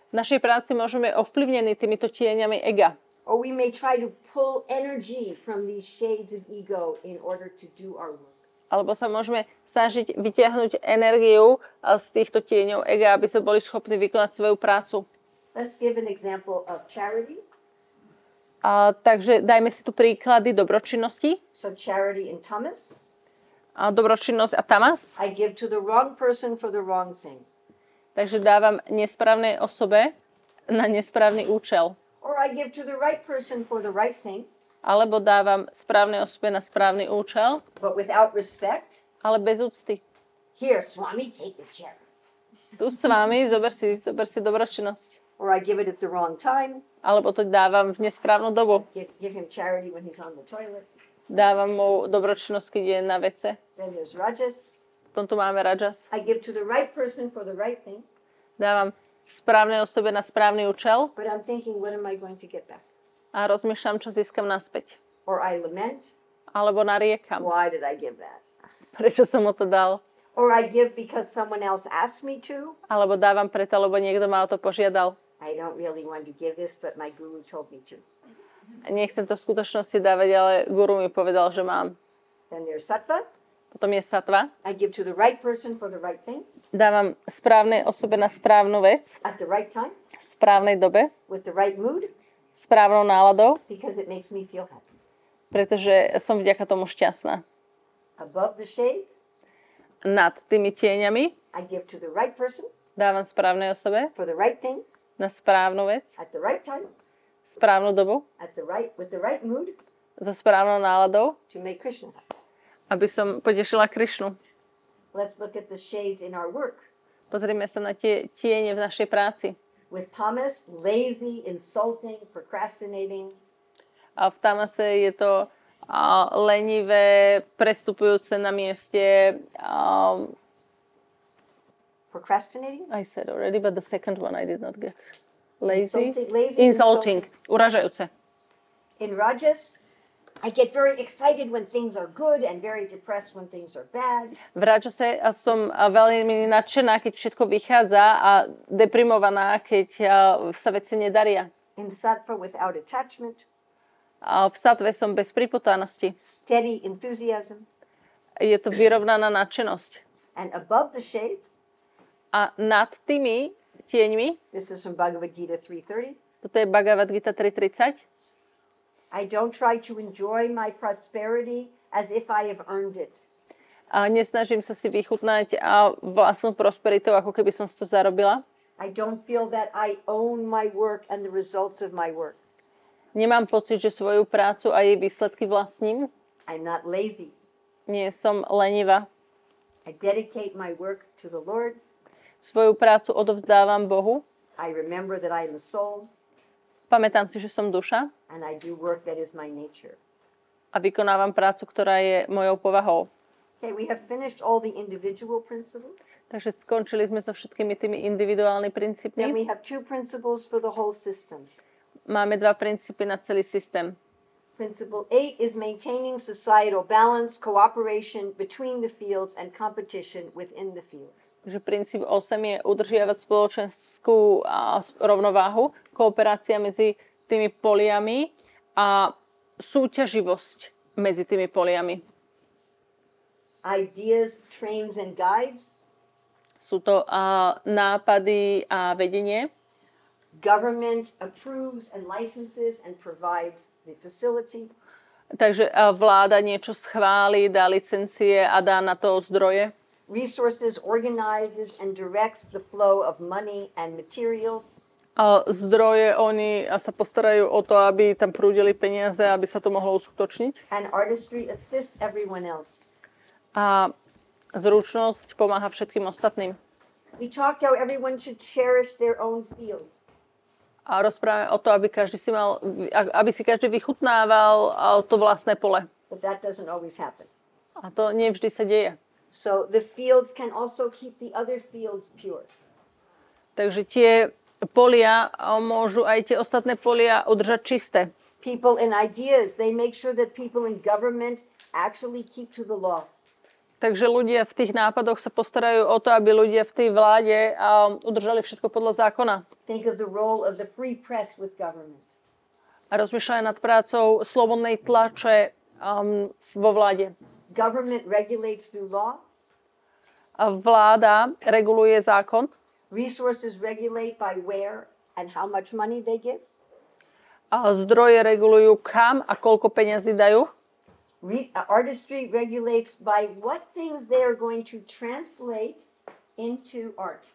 V našej práci môžeme ovplyvnení týmito tieňami ega. or we may try to pull energy from these shades of ego in order to do our work. Alebo sa môžeme snažiť vytiahnuť energiu a, z týchto tieňov ega, aby sme boli schopní vykonať svoju prácu. Let's give an example of charity. A, takže dajme si tu príklady dobročinnosti. So, charity in Thomas, A, dobročinnosť a tamas. I give to the wrong person for the wrong thing. Takže dávam nesprávnej osobe na nesprávny účel. Or I give to the right person for the right thing, Alebo dávam správnej osobe na správny účel, but without respect. ale bez úcty. Here, Swami, take the charity. Tu s vami, zober si, zober si dobročinnosť. Or I give it at the wrong time. Alebo to dávam v nesprávnu dobu. Give, give him charity when he's on the toilet. Dávam mu dobročinnosť, keď je na vece. Then there's Rajas. Potom tu máme rajas. I give to the right person for the right thing, Dávam správnej osobe na správny účel but I'm thinking, what am I going to get back? a rozmýšľam, čo získam naspäť. Or I lament, Alebo nariekam. why did I give that? Prečo som mu to dal? Or I give because someone else asked me to. Alebo dávam preto, lebo niekto ma o to požiadal. I don't really want to give this, but my guru told me to. Nechcem to v skutočnosti dávať, ale guru mi povedal, že mám. Then there's sattva. Potom je satva. I give to the right person for the right thing Dávam správnej osobe na správnu vec, at the right time v správnej dobe, with the right mood správnou náladou, because it makes me feel happy. pretože som vďaka tomu šťastná. Above the shades, Nad tými tieňami I give to the right person dávam správnej osobe for the right thing na správnu vec, at the right time správnu dobu, at the right with the right mood so správnou náladou, to make Krishna happy. aby som potešila Krišnu. Let's look at the shades in our work. Pozrime sa na tie tiene v našej práci. With Thomas, lazy, insulting, procrastinating. A v Tamase je to a, lenivé, prestupujúce na mieste. A, Procrastinating? I said already, but the second one I did not get. Lazy. Insulting, lazy, Insulting. Uražajúce. In Rajas, I get very excited when things are good and very depressed when things are bad. V Rajase som veľmi nadšená, keď všetko vychádza a deprimovaná, keď sa veci nedaria. In Sattva, without attachment, A v Satve som bez pripotanosti. steady enthusiasm. Je to vyrovnaná nadšenosť. And above the shades, A nad tými tieňmi, this is from Bhagavad Gita 3.30, toto je Bhagavad Gita 3.30, I don't try to enjoy my prosperity as if I have earned it. a nesnažím sa si vychutnať a vlastnú prosperitou, ako keby som si to zarobila. I don't feel that I own my work and the results of my work. Nemám pocit, že svoju prácu a jej výsledky vlastním. I'm not lazy. Nie som lenivá. I dedicate my work to the Lord. Svoju prácu odovzdávam Bohu. I remember that I am a soul Pamätám si, že som duša and I do work that is my nature. a vykonávam prácu, ktorá je mojou povahou. Okay, we have finished all the individual principles. Takže skončili sme so všetkými tými individuálnymi Then princípmi. we have two principles for the whole system. Máme dva princípy na celý systém. Principle eight is maintaining societal balance, cooperation between the fields, and competition within the fields. Takže princíp 8 je udržiavať spoločenskú rovnováhu, kooperácia medzi tými poliami a súťaživosť medzi tými poliami. Ideas, trains, and guides. Sú to a, nápady a vedenie. Government approves and licenses and provides the facility. Takže vláda niečo schváli, dá licencie a dá na to zdroje. Resources organizes and directs the flow of money and materials. A zdroje oni sa postarajú o to, aby tam prúdili peniaze, aby sa to mohlo uskutočniť. And artistry assists everyone else. A zručnosť pomáha všetkým ostatným. We talked how everyone should cherish their own field. A rozprávame o to, aby, každý si mal, aby si každý vychutnával to vlastné pole. But that doesn't always happen. A to nie vždy sa deje. So the fields can also keep the other fields pure. Takže tie polia môžu aj tie ostatné polia udržať čisté. People in ideas, they make sure that people in government actually keep to the law. Takže ľudia v tých nápadoch sa postarajú o to, aby ľudia v tej vláde udržali všetko podľa zákona. A rozmýšľajú nad prácou slobodnej tlače um, vo vláde. Government regulates through law. A vláda reguluje zákon. Resources regulate by where and how much money they give. A zdroje regulujú kam a koľko peňazí dajú. Re- uh, artistry regulates by what things they are going to translate into art.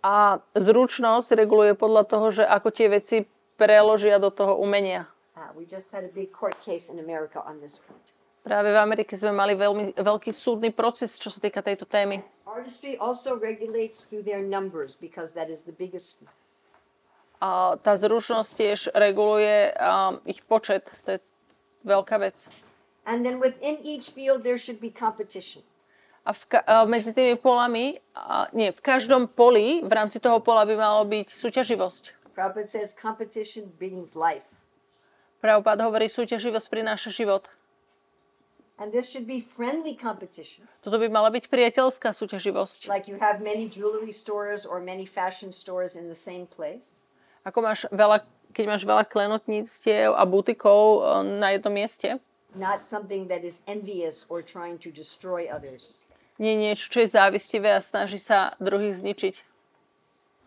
A zručnosť reguluje podľa toho, že ako tie veci preložia do toho umenia. Uh, we just had a big court case in America on this point. Práve v Amerike sme mali veľmi veľký súdny proces, čo sa týka tejto témy. Artistry also regulates through their numbers because that is the biggest. A tá zručnosť tiež reguluje um, ich počet. To je veľká vec. And then within each field, there should be competition. A, v, ka- a medzi tými polami, a nie, v každom poli, v rámci toho pola by malo byť súťaživosť. Prabhupada says competition brings life. Pravopád hovorí, súťaživosť prináša život. And this should be friendly competition. Toto by mala byť priateľská súťaživosť. Like you have many jewelry stores or many fashion stores in the same place. Ako máš veľa, keď máš veľa klenotníctiev a butikov e, na jednom mieste, Not something that is envious or trying to destroy others. nie niečo, čo je závistivé a snaží sa druhých zničiť.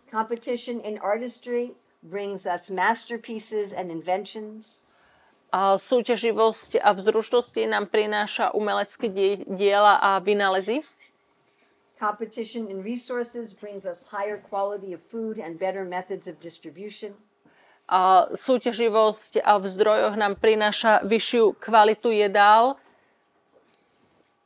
Competition in artistry brings us masterpieces and inventions. A súťaživosť a vzrušnosti nám prináša umelecké die- diela a vynálezy. Competition in resources brings us higher quality of food and better methods of distribution. A súťaživosť a v zdrojoch nám prináša vyššiu kvalitu jedál.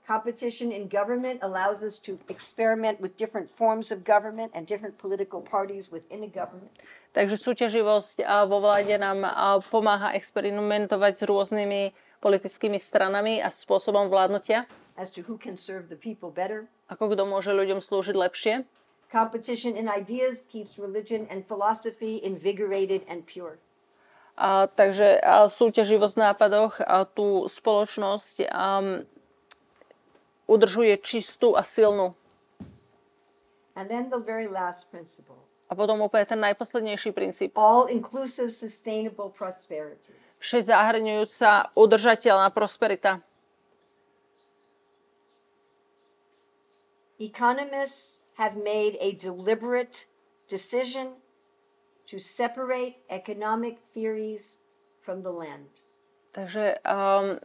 Competition in government allows us to experiment with different forms of government and different political parties within a government. Takže súťaživosť vo vláde nám pomáha experimentovať s rôznymi politickými stranami a spôsobom vládnutia. as to who can serve the people better. Ako kto môže ľuďom slúžiť lepšie. Competition in ideas keeps religion and philosophy invigorated and pure. A, takže a súťaživosť v nápadoch a tú spoločnosť um, udržuje čistú a silnú. And then the very last principle A potom úplne ten najposlednejší princíp. all inclusive sustainable prosperity. Vše zahrňujúca udržateľná prosperita. Economists have made a deliberate decision to separate economic theories from the land. Takže um,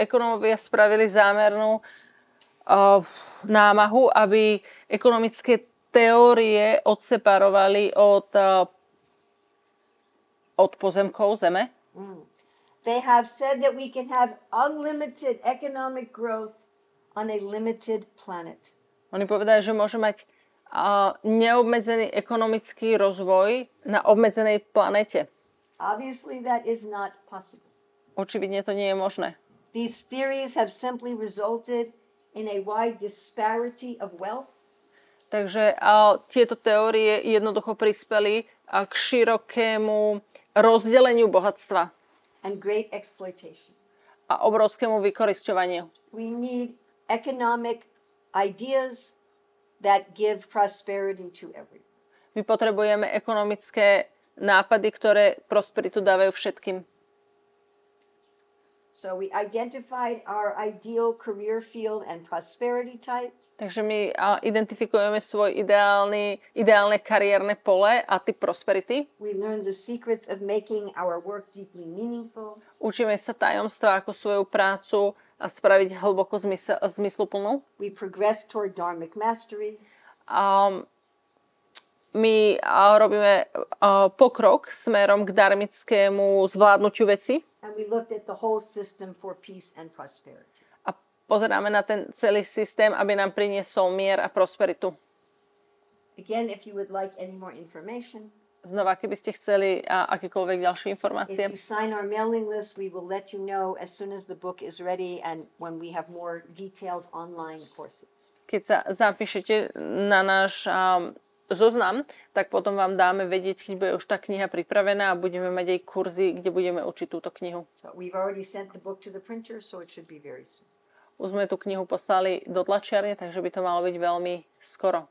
ekonómovia spravili zámernú uh, námahu, aby ekonomické teórie odseparovali od, uh, od pozemkov zeme. They have said that we can have unlimited economic growth on a limited planet. Oni povedali, že môže mať uh, neobmedzený ekonomický rozvoj na obmedzenej planete. Obviously, that is not possible. Očividne to nie je možné. These theories have simply resulted in a wide disparity of wealth Takže uh, tieto teórie jednoducho prispeli uh, k širokému rozdeleniu bohatstva and great exploitation. a obrovskému vykorisťovaniu. We need economic ideas that give prosperity to everyone. My potrebujeme ekonomické nápady, ktoré prosperitu dávajú všetkým. So we identified our ideal career field and prosperity type. Takže my identifikujeme svoj ideálny, ideálne kariérne pole a typ prosperity. We learned the secrets of making our work deeply meaningful. Učíme sa tajomstva, ako svoju prácu a spraviť hlboko zmysl, zmysluplnú. We progressed toward dharmic mastery. A my a, robíme a, pokrok smerom k darmickému zvládnutiu veci And we looked at the whole system for peace and prosperity. a pozeráme na ten celý systém, aby nám priniesol mier a prosperitu. Again, if you would like any more information, Znova, keby ste chceli a, akékoľvek ďalšie if informácie, you sign our mailing list, we will let you know as soon as the book is ready and when we have more detailed online courses. keď sa zapíšete na náš um, zoznam, tak potom vám dáme vedieť, keď bude už tá kniha pripravená a budeme mať aj kurzy, kde budeme učiť túto knihu. So we've already sent the book to the printer, so it should be very soon. Už sme tú knihu poslali do tlačiarne, takže by to malo byť veľmi skoro.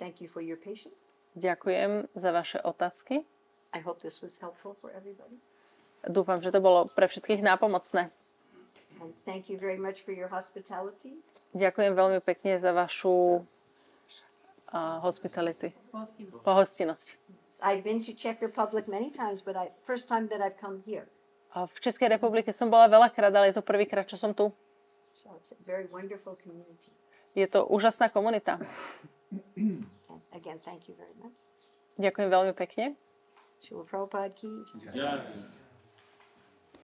Thank you for your patience. Ďakujem za vaše otázky. I hope this was helpful for everybody. Dúfam, že to bolo pre všetkých nápomocné. And thank you very much for your hospitality. Ďakujem veľmi pekne za vašu uh, hospitality. Pohostinnosť. I've been to Czech Republic many times, but I first time that I've come here. A V Českej republike som bola veľakrát, ale je to prvýkrát, čo som tu. So it's a very wonderful community. Je to úžasná komunita. And again, thank you very much. Ďakujem veľmi pekne. Shila Prabhupada ki. jai.